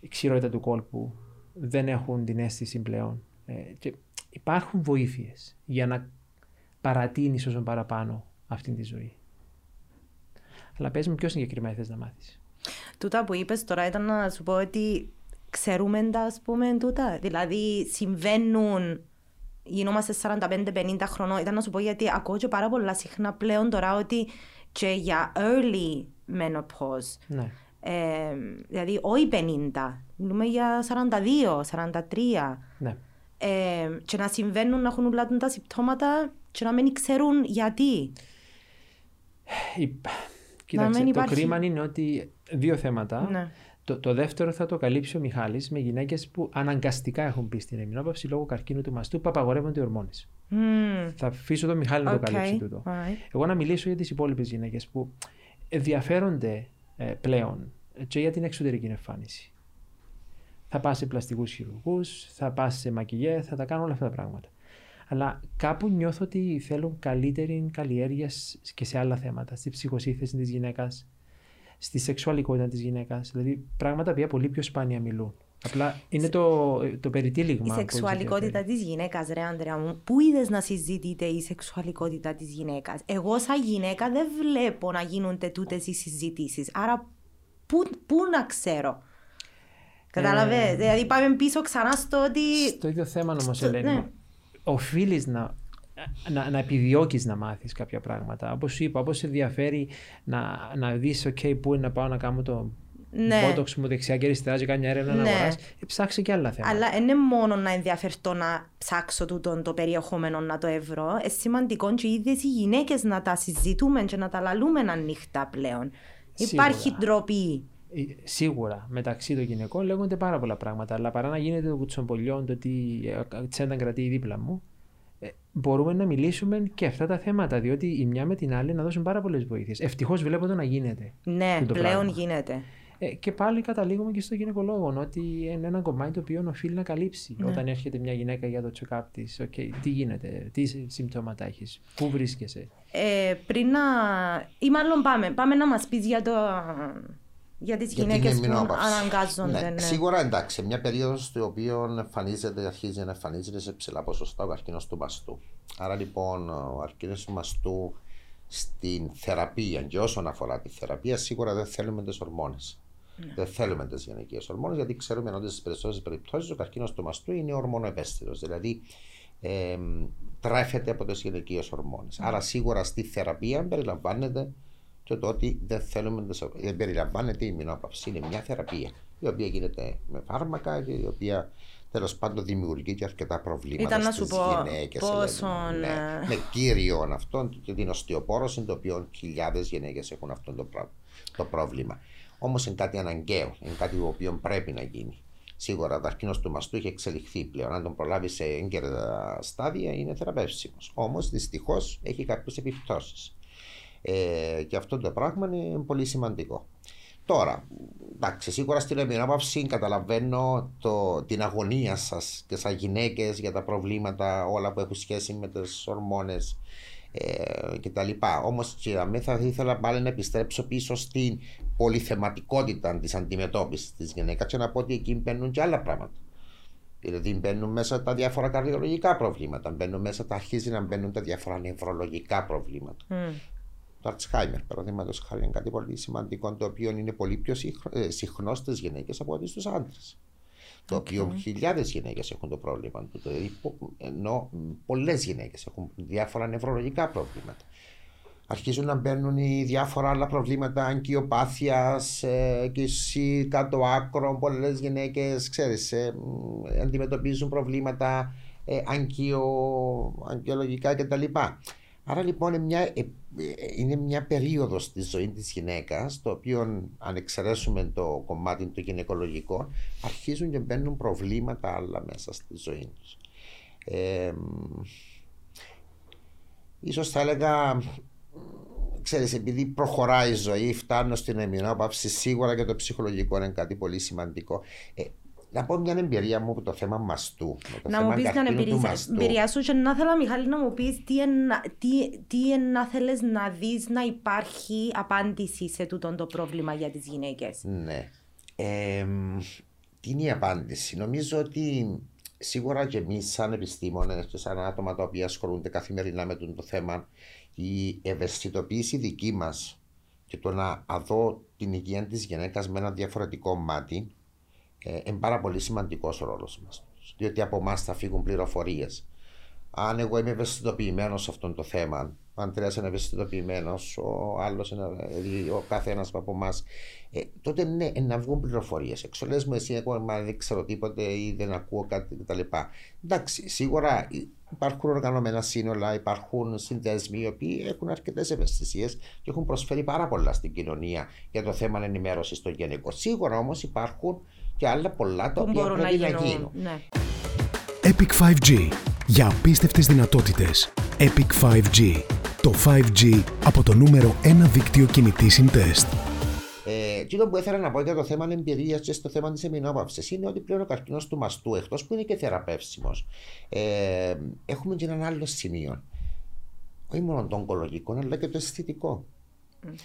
Η ξηρότητα του κόλπου δεν έχουν την αίσθηση πλέον. Ε, και υπάρχουν βοήθειες για να παρατείνεις όσο παραπάνω αυτή τη ζωή. Αλλά πες μου πιο συγκεκριμένα θες να μάθεις;
Τούτα που είπες τώρα ήταν να σου πω ότι ξέρουμε τα ας πούμε τούτα. Δηλαδή συμβαίνουν, γινόμαστε 45-50 χρονών. Ήταν να σου πω γιατί ακούω και πάρα πολλά συχνά πλέον τώρα ότι και για early menopause,
Ναι.
ε, δηλαδή όχι 50, μιλούμε για 42, 43,
ναι.
ε, και να συμβαίνουν να έχουν όλα τα συμπτώματα και να μην ξέρουν γιατί.
Υπ- Κοίταξε,
μην
το
υπάρχει-
κρίμα είναι ότι δύο θέματα.
Ναι.
Το, το δεύτερο θα το καλύψει ο Μιχάλης με γυναίκες που αναγκαστικά έχουν μπει στην εμμηνόπαυση λόγω καρκίνου του μαστού που απαγορεύονται οι ορμόνες.
Μμμ.
Θα αφήσω τον Μιχάλη να το
Οκ.
καλύψει τούτο.
Alright.
Εγώ να μιλήσω για τις υπόλοιπες γυναίκες που ενδιαφέρονται ε, πλέον και για την εξωτερική εμφάνιση. Θα πας σε πλαστικούς χειρουργούς, θα πας σε μακιγιές, θα τα κάνουν όλα αυτά τα πράγματα. Αλλά κάπου νιώθω ότι θέλουν καλύτερη καλλιέργεια σ- και σε άλλα θέματα. Στη ψυχοσύνθεση της γυναίκας, στη σεξουαλικότητα της γυναίκας. Δηλαδή πράγματα που πολύ πιο σπάνια μιλούν. Απλά είναι το, το περιτύλιγμα.
Η
που
σεξουαλικότητα
ενδιαφέρει.
της γυναίκας, ρε Άντρεα μου, πού είδες να συζητείτε η σεξουαλικότητα της γυναίκας; Εγώ, σαν γυναίκα, δεν βλέπω να γίνονται τούτες οι συζητήσεις. Άρα, πού, πού να ξέρω; Κατάλαβες;
Ε,
δηλαδή, πάμε πίσω ξανά στο ότι.
Στο ίδιο θέμα όμως,
Στο-
Ελένη,
ναι.
οφείλεις να, να, να επιδιώκεις να μάθεις κάποια πράγματα. Όπως σου είπα, όπως σε ενδιαφέρει να, να δεις, OK, πού είναι να πάω να κάνω το
Ναι.
μπότοξ μου δεξιά και αριστερά και κάνει μια έρευνα να
Ναι.
αγοράσει. Ε, ψάξε και άλλα θέματα.
Αλλά δεν είναι μόνο να ενδιαφερθώ να ψάξω τούτο το περιεχόμενο να το ευρώ. Είναι σημαντικό και οι ίδιε οι γυναίκες να τα συζητούμε και να τα λαλούμε ανοιχτά πλέον.
Σίγουρα.
Υπάρχει ντροπή
ε, σίγουρα μεταξύ των γυναικών λέγονται πάρα πολλά πράγματα. Αλλά παρά να γίνεται το κουτσομπολιό, το ότι ε, τσένταν κρατεί δίπλα μου, ε, μπορούμε να μιλήσουμε και αυτά τα θέματα. Διότι η μια με την άλλη να δώσουν πάρα πολλές βοήθειες. Ευτυχώς βλέπω το να γίνεται.
Ναι,
το
πλέον
πράγμα.
γίνεται.
Ε, και πάλι καταλήγουμε και στο γυναικολόγο ότι είναι ένα κομμάτι το οποίο οφείλει να καλύψει.
Ναι.
Όταν έρχεται μια γυναίκα για το check-up της, okay, τι γίνεται, τι συμπτώματα έχεις, πού βρίσκεσαι;
Ε, πριν να. ή μάλλον πάμε, πάμε να μας πεις για το. Για τις
Για την
γυναίκε που
εμεινόπαυση.
αναγκάζονται.
Ναι,
ναι.
Σίγουρα εντάξει, μια περίοδος στην οποία εμφανίζεται, αρχίζει να εμφανίζεται σε ψηλά ποσοστά ο καρκίνος του μαστού. Άρα λοιπόν ο καρκίνο του μαστού στην θεραπεία και όσον αφορά τη θεραπεία, σίγουρα δεν θέλουμε τις ορμόνες.
Ναι.
Δεν θέλουμε τις γυναικείε ορμόνες, γιατί ξέρουμε ότι στις περισσότερες περιπτώσεις ο καρκίνος του μαστού είναι ορμονοεπαίσθητο. Δηλαδή ε, τρέφεται από τις γυναικείε ορμόνες.
Ναι.
Άρα σίγουρα στη θεραπεία περιλαμβάνεται και το ότι δεν θέλουμε τις, δεν περιλαμβάνεται η ημινόπαυση. Είναι μια θεραπεία η οποία γίνεται με φάρμακα και η οποία τέλος πάντων δημιουργεί και αρκετά προβλήματα
Ήταν να
στις
σου πω
γυναίκες.
πόσον,
ναι,
ε,
με κύριο αυτόν και την οστεοπόρωση, το οποίο χιλιάδες γυναίκες έχουν αυτό το, προ- το πρόβλημα. Όμως είναι κάτι αναγκαίο, είναι κάτι το οποίο πρέπει να γίνει. Σίγουρα ο καρκίνο του μαστού έχει εξελιχθεί πλέον. Αν τον προλάβει σε έγκαιρα στάδια, είναι θεραπεύσιμος. Όμως δυστυχώς έχει κάποιες επιπτώσεις. Ε, και αυτό το πράγμα είναι πολύ σημαντικό. Τώρα, εντάξει, σίγουρα στην εμεινόπαυση καταλαβαίνω το, την αγωνία σας και σαν γυναίκες για τα προβλήματα όλα που έχουν σχέση με τις ορμόνες ε, κτλ. Όμως, και θα ήθελα πάλι να επιστρέψω πίσω στην πολυθεματικότητα της αντιμετώπισης της γυναίκας και να πω ότι εκεί μπαίνουν και άλλα πράγματα. Δηλαδή μπαίνουν μέσα τα διάφορα καρδιολογικά προβλήματα, μπαίνουν μέσα, τα αρχίζει να μπαίνουν τα διάφορα νευρολογικά προβλήματα.
Μμ.
Το Alzheimer, παραδείγματος χάρη, είναι κάτι πολύ σημαντικό, το οποίο είναι πολύ πιο συχνο- ε, συχνός στις γυναίκες από ότι στους άντρες. Το οποίο χιλιάδες γυναίκες έχουν το πρόβλημα του. Δηλαδή, πο- ενώ πολλές γυναίκες έχουν διάφορα νευρολογικά προβλήματα. Αρχίζουν να μπαίνουν οι διάφορα άλλα προβλήματα αγκιοπάθεια ε, και εσύ κάτω άκρο. Πολλές γυναίκες, ξέρεις, ε, μ, αντιμετωπίζουν προβλήματα ε, αγκιο, αγκιολογικά κτλ. Άρα λοιπόν είναι μια, ε, ε, είναι μια περίοδος στη ζωής της γυναίκας το οποίο αν εξαιρέσουμε το κομμάτι το γυναικολογικό αρχίζουν και μπαίνουν προβλήματα άλλα μέσα στη ζωή τους. Ε, μ, ίσως θα έλεγα ξέρεις επειδή προχωράει η ζωή φτάνω στην εμεινόπαυση σίγουρα και το ψυχολογικό είναι κάτι πολύ σημαντικό. Ε, να πω μια εμπειρία μου από το θέμα μαστού. με το
Να
θέμα
μου πεις την
καρκίνου του
εμπειρία,
μαστού.
εμπειρία σου και να θέλω Μιχάλη να μου πεις τι, εννα, τι, τι εννα θέλεις να δεις να υπάρχει απάντηση σε τούτο το πρόβλημα για τις γυναίκες.
Ναι. Ε, τι είναι η απάντηση; Νομίζω ότι σίγουρα και εμείς, σαν επιστήμονες και σαν άτομα τα οποία ασχολούνται καθημερινά με το θέμα, η ευαισθητοποίηση δική μας και το να αδώ την υγεία της γυναίκας με ένα διαφορετικό μάτι ε, είναι πάρα πολύ σημαντικός ο ρόλος μας. Διότι από εμάς θα φύγουν πληροφορίες. Αν εγώ είμαι ευαισθητοποιημένος σε αυτό το θέμα, ο Αντρέα είναι ευαισθητοποιημένος, ο άλλος είναι, δηλαδή ο κάθε ένα από εμάς, ε, τότε ναι, ε, να βγουν πληροφορίες. Εξολές μου, εσύ, εγώ μα δεν ξέρω τίποτε ή δεν ακούω κάτι κτλ. Εντάξει, σίγουρα υπάρχουν οργανωμένα σύνολα, υπάρχουν συνδέσμοι οι οποίοι έχουν αρκετές ευαισθησίες και έχουν προσφέρει πάρα πολλά στην κοινωνία για το θέμα ενημέρωσης των γενικών. Σίγουρα όμως υπάρχουν και άλλα πολλά τα
Που
οποία
μπορούν να
πρέπει να
γίνουν.
γίνουν.
Ναι.
Epic 5G. Για απίστευτες δυνατότητες. Epic 5G. Το 5G από το νούμερο 1 δίκτυο κινητής συντεστ.
Ε, εκείνο που ήθελα να πω για το θέμα εμπειρία και στο θέμα της εμεινόπαυση είναι ότι πλέον ο καρκίνος του μαστού, εκτός που είναι και θεραπεύσιμος, ε, έχουμε και έναν άλλο σημείο. Όχι μόνο το ογκολογικό, αλλά και το αισθητικό.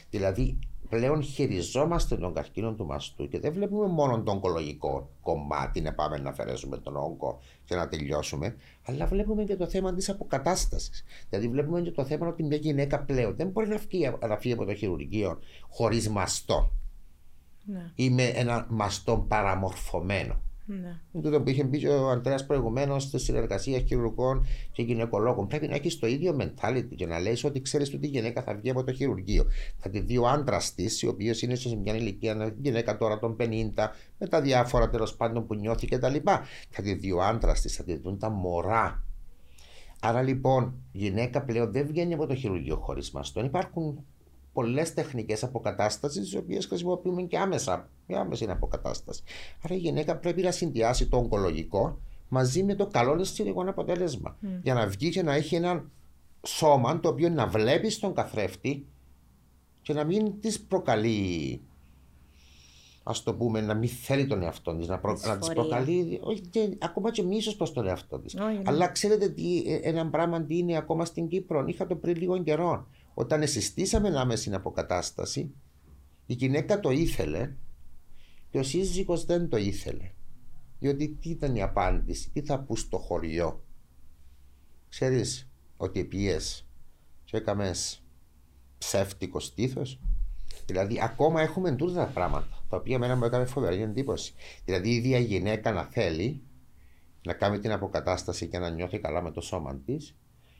Δηλαδή, πλέον χειριζόμαστε τον καρκίνο του μαστού και δεν βλέπουμε μόνο το ογκολογικό κομμάτι να πάμε να αφαιρέσουμε τον όγκο και να τελειώσουμε, αλλά βλέπουμε και το θέμα της αποκατάστασης. Δηλαδή, βλέπουμε και το θέμα ότι μια γυναίκα πλέον δεν μπορεί να φύγει, να φύγει από το χειρουργείο χωρίς μαστό
Ναι.
ή με ένα μαστό παραμορφωμένο.
Ναι.
Είναι τούτο που είχε πει και ο Αντρέας προηγουμένως στη συνεργασία χειρουργών και γυναικολόγων. Πρέπει να έχεις το ίδιο mentality και να λες ότι ξέρεις ότι η γυναίκα θα βγει από το χειρουργείο. Θα τη δει ο άντρας της, ο οποίος είναι σε μια ηλικία, ένα γυναίκα τώρα των 50, με τα διάφορα τέλος πάντων που νιώθει κτλ. Θα τη δει ο άντρας της, θα τη δουν τα μωρά. Άρα λοιπόν, η γυναίκα πλέον δεν βγαίνει από το χειρουργείο χωρίς μαστόν. Υπάρχουν πολλές τεχνικές αποκατάσταση, τι οποίες χρησιμοποιούμε και άμεσα. Μια άμεση αποκατάσταση. Άρα η γυναίκα πρέπει να συνδυάσει το ογκολογικό μαζί με το καλό αισθητικό αποτέλεσμα. Mm. Για να βγει και να έχει ένα σώμα το οποίο να βλέπει στον καθρέφτη και να μην της προκαλεί ας το πούμε, να μην θέλει τον εαυτό της, να, προ... να της προκαλεί, όχι, και, ακόμα και μίσος προς τον εαυτό της. Ναι. Αλλά ξέρετε τι, ε, ένα πράγμα τι είναι ακόμα στην Κύπρο. Είχα το πριν λίγο καιρό. Όταν συστήσαμε άμεση αποκατάσταση, η γυναίκα το ήθελε και ο σύζυγος δεν το ήθελε. Διότι τι ήταν η απάντηση, τι θα πού στο χωριό. Ξέρεις ότι πιες και έκαμες ψεύτικο στήθος. Δηλαδή, ακόμα έχουμε τούτα τα πράγματα, τα οποία μένα μου έκανε φοβερή εντύπωση. Δηλαδή, η ίδια γυναίκα να θέλει να κάνει την αποκατάσταση και να νιώθει καλά με το σώμα της,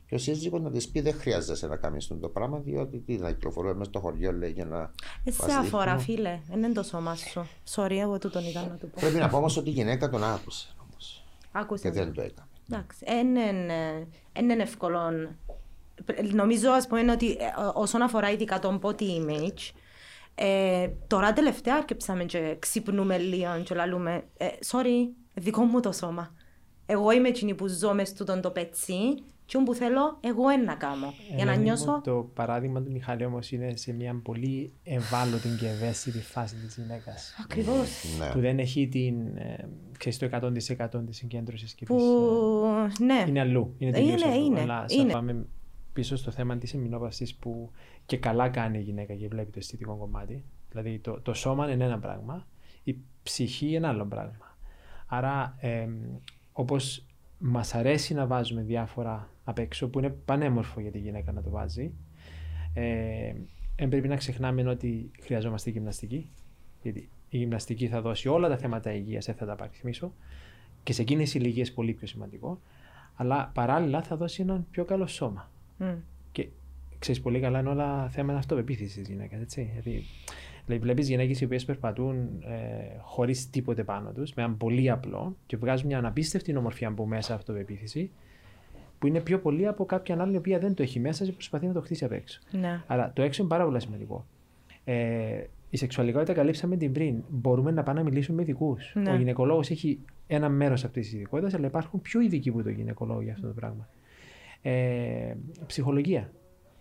και ο σύζυγος να της πει: Δεν χρειάζεσαι να κάνεις το πράγμα, διότι τι να κυκλοφορούμε μέσα στο χωριό, λέει, για να.
Εσύ αφορά, φίλε. Δεν είναι το σώμα σου. Sorry, εγώ του τον είδα να το πω.
Πρέπει να πω όμως ότι η γυναίκα τον άκουσε. Όμως.
Άκουσε.
Και δεν το έκανε.
Εντάξει. Δεν είναι εύκολο. Νομίζω, ας πούμε, ότι ε, όσον αφορά ειδικά τον body image, ε, τώρα τελευταία αρκεψαμε και ξυπνούμε λίγο και λέμε ε, sorry, δικό μου το σώμα. Εγώ είμαι εκείνη που ζω μες τούτον το πετσί και που θέλω εγώ να κάνω. Ε, για να νιώσω...
Το παράδειγμα του Μιχάλη όμως είναι σε μια πολύ ευάλωτη και ευαίσθητη φάση της γυναίκας.
Ακριβώς.
Ναι.
Που δεν έχει την, ε, ξέρεις, το 100% της συγκέντρωσης και
που... της, ε,
ναι. Είναι αλλού. Είναι τελείως
είναι,
αλλού.
Είναι,
Αλλά
είναι.
πάμε πίσω στο θέμα της εμεινόπαυση που και καλά κάνει η γυναίκα και βλέπει το αισθητικό κομμάτι. Δηλαδή το, το σώμα είναι ένα πράγμα, η ψυχή είναι άλλο πράγμα. Άρα ε, όπως μας αρέσει να βάζουμε διάφορα απ' έξω που είναι πανέμορφο για τη γυναίκα να το βάζει, ε, πρέπει να ξεχνάμε ότι χρειαζόμαστε γυμναστική, γιατί η γυμναστική θα δώσει όλα τα θέματα υγείας, δεν θα τα παριθμίσω, και σε εκείνες οι ηλικίε πολύ πιο σημαντικό, αλλά παράλληλα θα δώσει ένα πιο καλό σώμα.
Mm.
Και ξέρεις πολύ καλά είναι όλα θέματα αυτοπεποίθησης της γυναίκας. Δηλαδή, βλέπεις γυναίκες οι οποίες περπατούν ε, χωρίς τίποτε πάνω τους, με ένα πολύ απλό και βγάζουν μια αναπίστευτη ομορφιά από μέσα αυτοπεποίθηση, που είναι πιο πολύ από κάποια άλλη η οποία δεν το έχει μέσα και προσπαθεί να το χτίσει απ' έξω.
Ναι.
Αλλά το έξω είναι πάρα πολύ σημαντικό. Ε, η σεξουαλικότητα καλύψαμε την πριν. Μπορούμε να πάμε να μιλήσουμε με ειδικού.
Ναι.
Ο γυναικολόγος έχει ένα μέρος αυτής της ειδικότητας, αλλά υπάρχουν πιο ειδικοί που το γυναικολόγο για αυτό το πράγμα. Ε, ψυχολογία.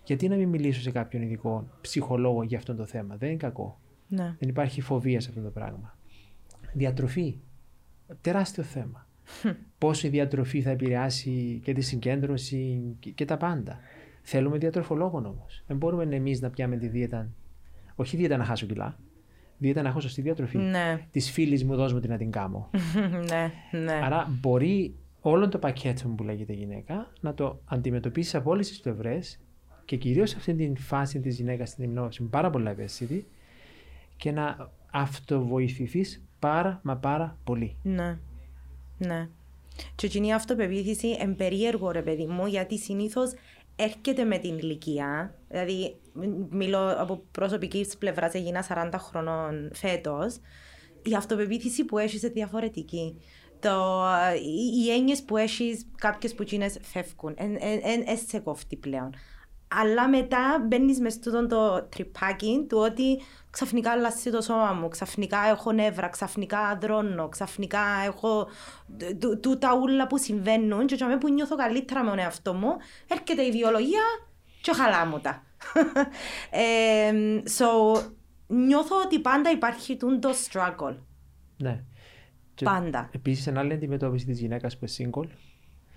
Γιατί να μην μιλήσω σε κάποιον ειδικό ψυχολόγο για αυτό το θέμα; Δεν είναι κακό.
Ναι.
Δεν υπάρχει φοβία σε αυτό το πράγμα. Διατροφή. Τεράστιο θέμα. Πώς η διατροφή θα επηρεάσει και τη συγκέντρωση και, και τα πάντα. Θέλουμε διατροφολόγο όμως. Δεν μπορούμε εμείς να πιάμε τη δίαιτα. Όχι δίαιτα να χάσω κιλά. Δίαιτα να έχω σωστή διατροφή.
Ναι.
Της φίλης μου, δώσ' μου την να την κάνω.
ναι, ναι.
Άρα μπορεί όλο το πακέτο που λέγεται γυναίκα να το αντιμετωπίσει από όλες τις πλευρές και κυρίως σε αυτή τη φάση της γυναίκας στην ημνόση που είναι πάρα πολύ ευαίσθητη και να αυτοβοηθηθείς πάρα μα πάρα πολύ.
Ναι. Ναι. Και εκείνη η αυτοπεποίθηση είναι περίεργο ρε παιδί μου γιατί συνήθως έρχεται με την ηλικία. Δηλαδή, μιλώ από προσωπική πλευράς, έγινα 40 χρονών φέτος. Η αυτοπεποίθηση που έχεις είναι διαφορετική. Το, οι, οι έννοιες που έχεις, κάποιες που τσίνε φεύγουν. Δεν σε κόφτει πλέον. Αλλά μετά μπαίνεις μες στο το τρυπάκι του ότι ξαφνικά αλλάζει το σώμα μου, ξαφνικά έχω νεύρα, ξαφνικά δρώνω, ξαφνικά έχω τούτα ούλα που συμβαίνουν και όταν που νιώθω καλύτερα με τον εαυτό μου, έρχεται η βιολογία και χαλά μου τα. ε, so, νιώθω ότι πάντα υπάρχει το struggle.
Ναι.
Πάντα.
Επίσης, ένα άλλη αντιμετώπιση της γυναίκας που είναι single,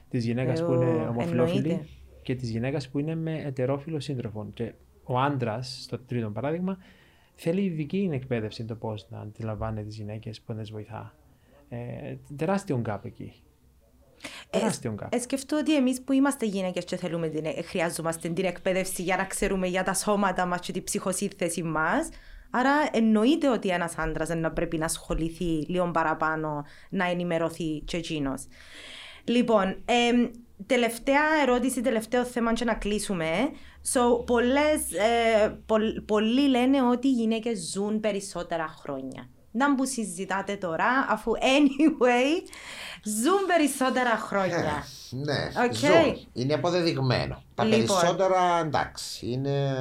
της γυναίκας που είναι ομοφυλόφιλη και της γυναίκας που είναι με ετερόφιλο σύντροφο. Και ο άντρας, στο τρίτο παράδειγμα, θέλει ειδική εκπαίδευση το πώς να αντιλαμβάνει τις γυναίκες που δεν τις βοηθά. Ε, τεράστιο gap εκεί. Τεράστιο gap.
Ε, σκεφτώ ότι εμείς που είμαστε γυναίκες και θέλουμε την, χρειάζομαστε την εκπαίδευση για να ξέρουμε για τα σώματα μας και τη ψυχοσύνθεση μας. Άρα εννοείται ότι ένας άντρας δεν πρέπει να ασχοληθεί λίγο παραπάνω να ενημερωθεί και εκείνος. Λοιπόν, ε, τελευταία ερώτηση, τελευταίο θέμα και να κλείσουμε. So, πολλές, ε, πο, πολλοί λένε ότι οι γυναίκες ζουν περισσότερα χρόνια. Να που συζητάτε τώρα, αφού anyway, ζουν περισσότερα χρόνια.
Ε, ναι,
okay.
ζουν. Είναι αποδεδειγμένο. Τα
Λοιπόν.
περισσότερα εντάξει, είναι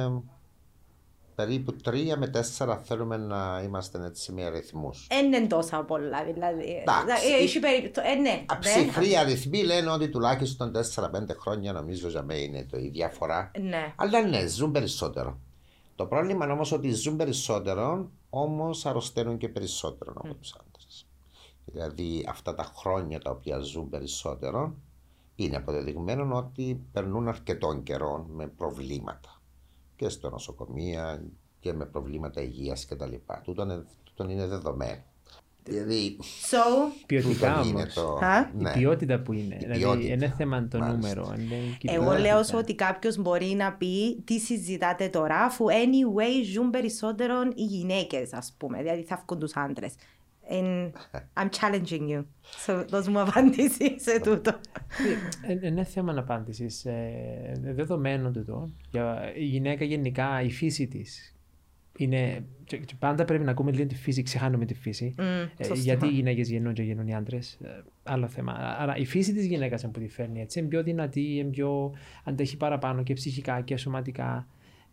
περίπου τρία με τέσσερα θέλουμε να είμαστε έτσι με αριθμούς.
Δεν είναι τόσα πολλά, δηλαδή.
Εντάξει.
Ε, Έχει περίπτω... Ε, ναι.
Ψυχροί αριθμοί λένε ότι τουλάχιστον 4-5 χρόνια νομίζω για μένα είναι το, η διαφορά.
Ναι.
Αλλά ναι, ζουν περισσότερο. Το πρόβλημα είναι όμως ότι ζουν περισσότερο, όμως αρρωσταίνουν και περισσότερο από τους άντρες. Δηλαδή αυτά τα χρόνια τα οποία ζουν περισσότερο είναι αποδεδειγμένο ότι περνούν αρκετών καιρών με προβλήματα και στο νοσοκομεία και με προβλήματα υγείας κτλ. Τούτο είναι, τούτο είναι δεδομένο. Δηλαδή,
So,
Ποιοτικά
τούτο είναι
όμως.
το...
Α;
Η
ναι.
ποιότητα που είναι. δηλαδή
ποιότητα.
είναι θέμα το
Μάλιστα.
νούμερο. είναι η
εγώ
κοιτότητα.
λέω σου ότι κάποιος μπορεί να πει τι συζητάτε τώρα, αφού anyway ζουν περισσότερο οι γυναίκες, ας πούμε. Δηλαδή θα βγουν τους άντρες. And I'm challenging you. So, δώσ' μου απάντηση σε τούτο.
Ε, Είναι θέμα απάντησης. Δεδομένο τούτο. Για η γυναίκα γενικά, η φύση της. Είναι, και- και πάντα πρέπει να ακούμε λίγο τη φύση, ξεχάνουμε τη φύση.
Μμ,
Ε,
σωστά.
γιατί οι γυναίκες γεννούν και γεννούν οι άντρες. άλλο θέμα. Άρα η φύση της γυναίκας είναι που τη φέρνει έτσι. Είναι πιο δυνατή, είναι πιο αντέχει παραπάνω και ψυχικά και σωματικά.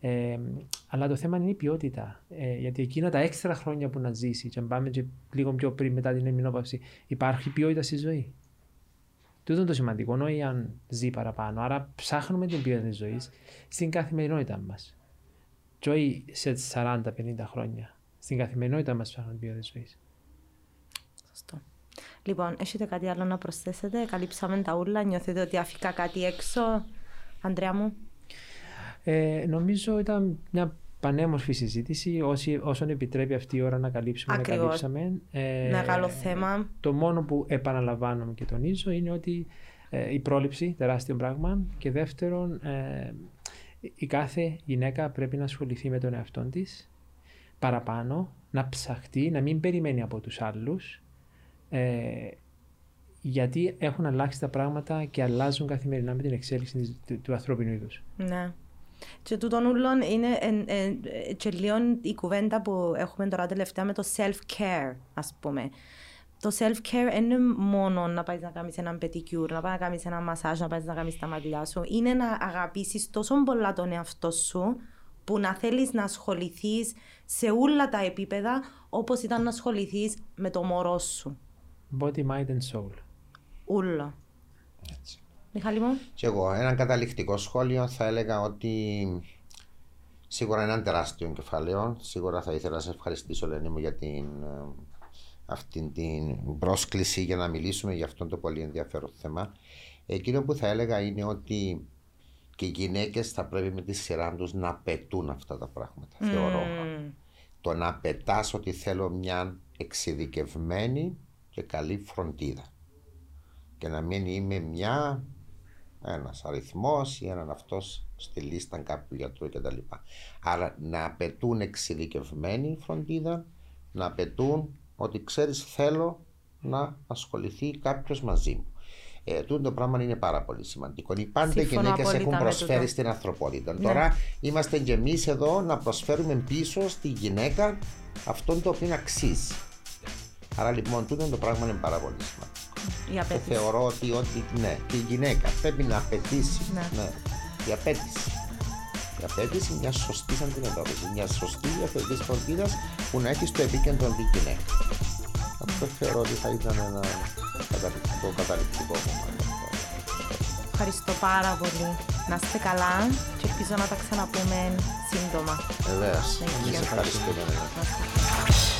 Ε, αλλά το θέμα είναι η ποιότητα. Ε, γιατί εκείνα τα έξτρα χρόνια που να ζήσεις, και αν πάμε και λίγο πιο πριν μετά την εμεινόπαυση, υπάρχει ποιότητα στη ζωή. Τούτο είναι το σημαντικό, όχι αν ζει παραπάνω. Άρα ψάχνουμε την ποιότητα της ζωής στην καθημερινότητα μας. Και όχι σε 40-50 χρόνια. Στην καθημερινότητα μας ψάχνουμε την ποιότητα της ζωής.
Σωστό. Λοιπόν, έχετε κάτι άλλο να προσθέσετε, καλύψαμε τα ούλα, νιώθετε ότι αφήκα κάτι έξω, Αντρέα μου.
Ε, νομίζω ήταν μια πανέμορφη συζήτηση. Όσοι, όσον επιτρέπει αυτή η ώρα να καλύψουμε,
Ακριβώς.
να καλύψαμε. Ε,
Μεγάλο θέμα.
Το μόνο που επαναλαμβάνομαι και τονίζω είναι ότι ε, η πρόληψη, τεράστιο πράγμα. Και δεύτερον, ε, η κάθε γυναίκα πρέπει να ασχοληθεί με τον εαυτό της παραπάνω, να ψαχτεί, να μην περιμένει από τους άλλους. Ε, γιατί έχουν αλλάξει τα πράγματα και αλλάζουν καθημερινά με την εξέλιξη της- του, του ανθρώπινου είδους.
Ναι. Και τούτον ούλον είναι εν, εν, ε, και λίγο η κουβέντα που έχουμε τώρα τελευταία με το self-care, ας πούμε. Το self-care δεν είναι μόνο να πάεις να κάνεις έναν pedicure, να πάεις να κάνεις ένα μασάζ, να πάεις να κάνεις τα μαλλιά σου. Είναι να αγαπήσεις τόσο πολλά τον εαυτό σου που να θέλεις να ασχοληθείς σε όλα τα επίπεδα όπως ήταν να ασχοληθείς με το μωρό σου.
Body, mind and soul.
Ούλα. Μιχάλη μου.
Και εγώ, ένα καταληκτικό σχόλιο θα έλεγα ότι σίγουρα είναι ένα τεράστιο κεφάλαιο. Σίγουρα θα ήθελα να σε ευχαριστήσω, Λένη μου, για την, ε, αυτή την πρόσκληση για να μιλήσουμε για αυτό το πολύ ενδιαφέρον θέμα. Εκείνο που θα έλεγα είναι ότι και οι γυναίκες θα πρέπει με τη σειρά τους να πετούν αυτά τα πράγματα. Θεωρώ. Το να πετάς ότι θέλω μια εξειδικευμένη και καλή φροντίδα και να μην είμαι μια ένας αριθμός ή έναν αυτός στη λίστα κάποιου γιατρού κτλ. Άρα να απαιτούν εξειδικευμένη φροντίδα, να απαιτούν ότι ξέρεις θέλω να ασχοληθεί κάποιος μαζί μου. Ε, τούτο το πράγμα είναι πάρα πολύ σημαντικό. Οι πάντα
Συμφωνώ
γυναίκες
απόλυτα
έχουν
με
προσφέρει
τούτο.
στην ανθρωπότητα.
Ναι.
Τώρα είμαστε και εμείς εδώ να προσφέρουμε πίσω στη γυναίκα αυτό το οποίο αξίζει. Άρα λοιπόν τούτο το πράγμα είναι πάρα πολύ σημαντικό.
Η
Και
απέτηση.
θεωρώ ότι, ότι ναι, και η γυναίκα πρέπει να απαιτήσει.
Ναι.
Ναι. Η απέτηση. Η απέτηση μια σωστή αντιμετώπιση, μια σωστή διαφορετική φροντίδας που να έχει στο επίκεντρο τη γυναίκα. Αυτό θεωρώ ότι θα ήταν ένα καταληκτικό, καταληκτικό κομμάτι.
Ευχαριστώ πάρα πολύ. Να είστε καλά και ελπίζω να τα ξαναπούμε σύντομα.
Βεβαίως.
Thank
Εμείς
you.
ευχαριστούμε.
Να είστε καλά.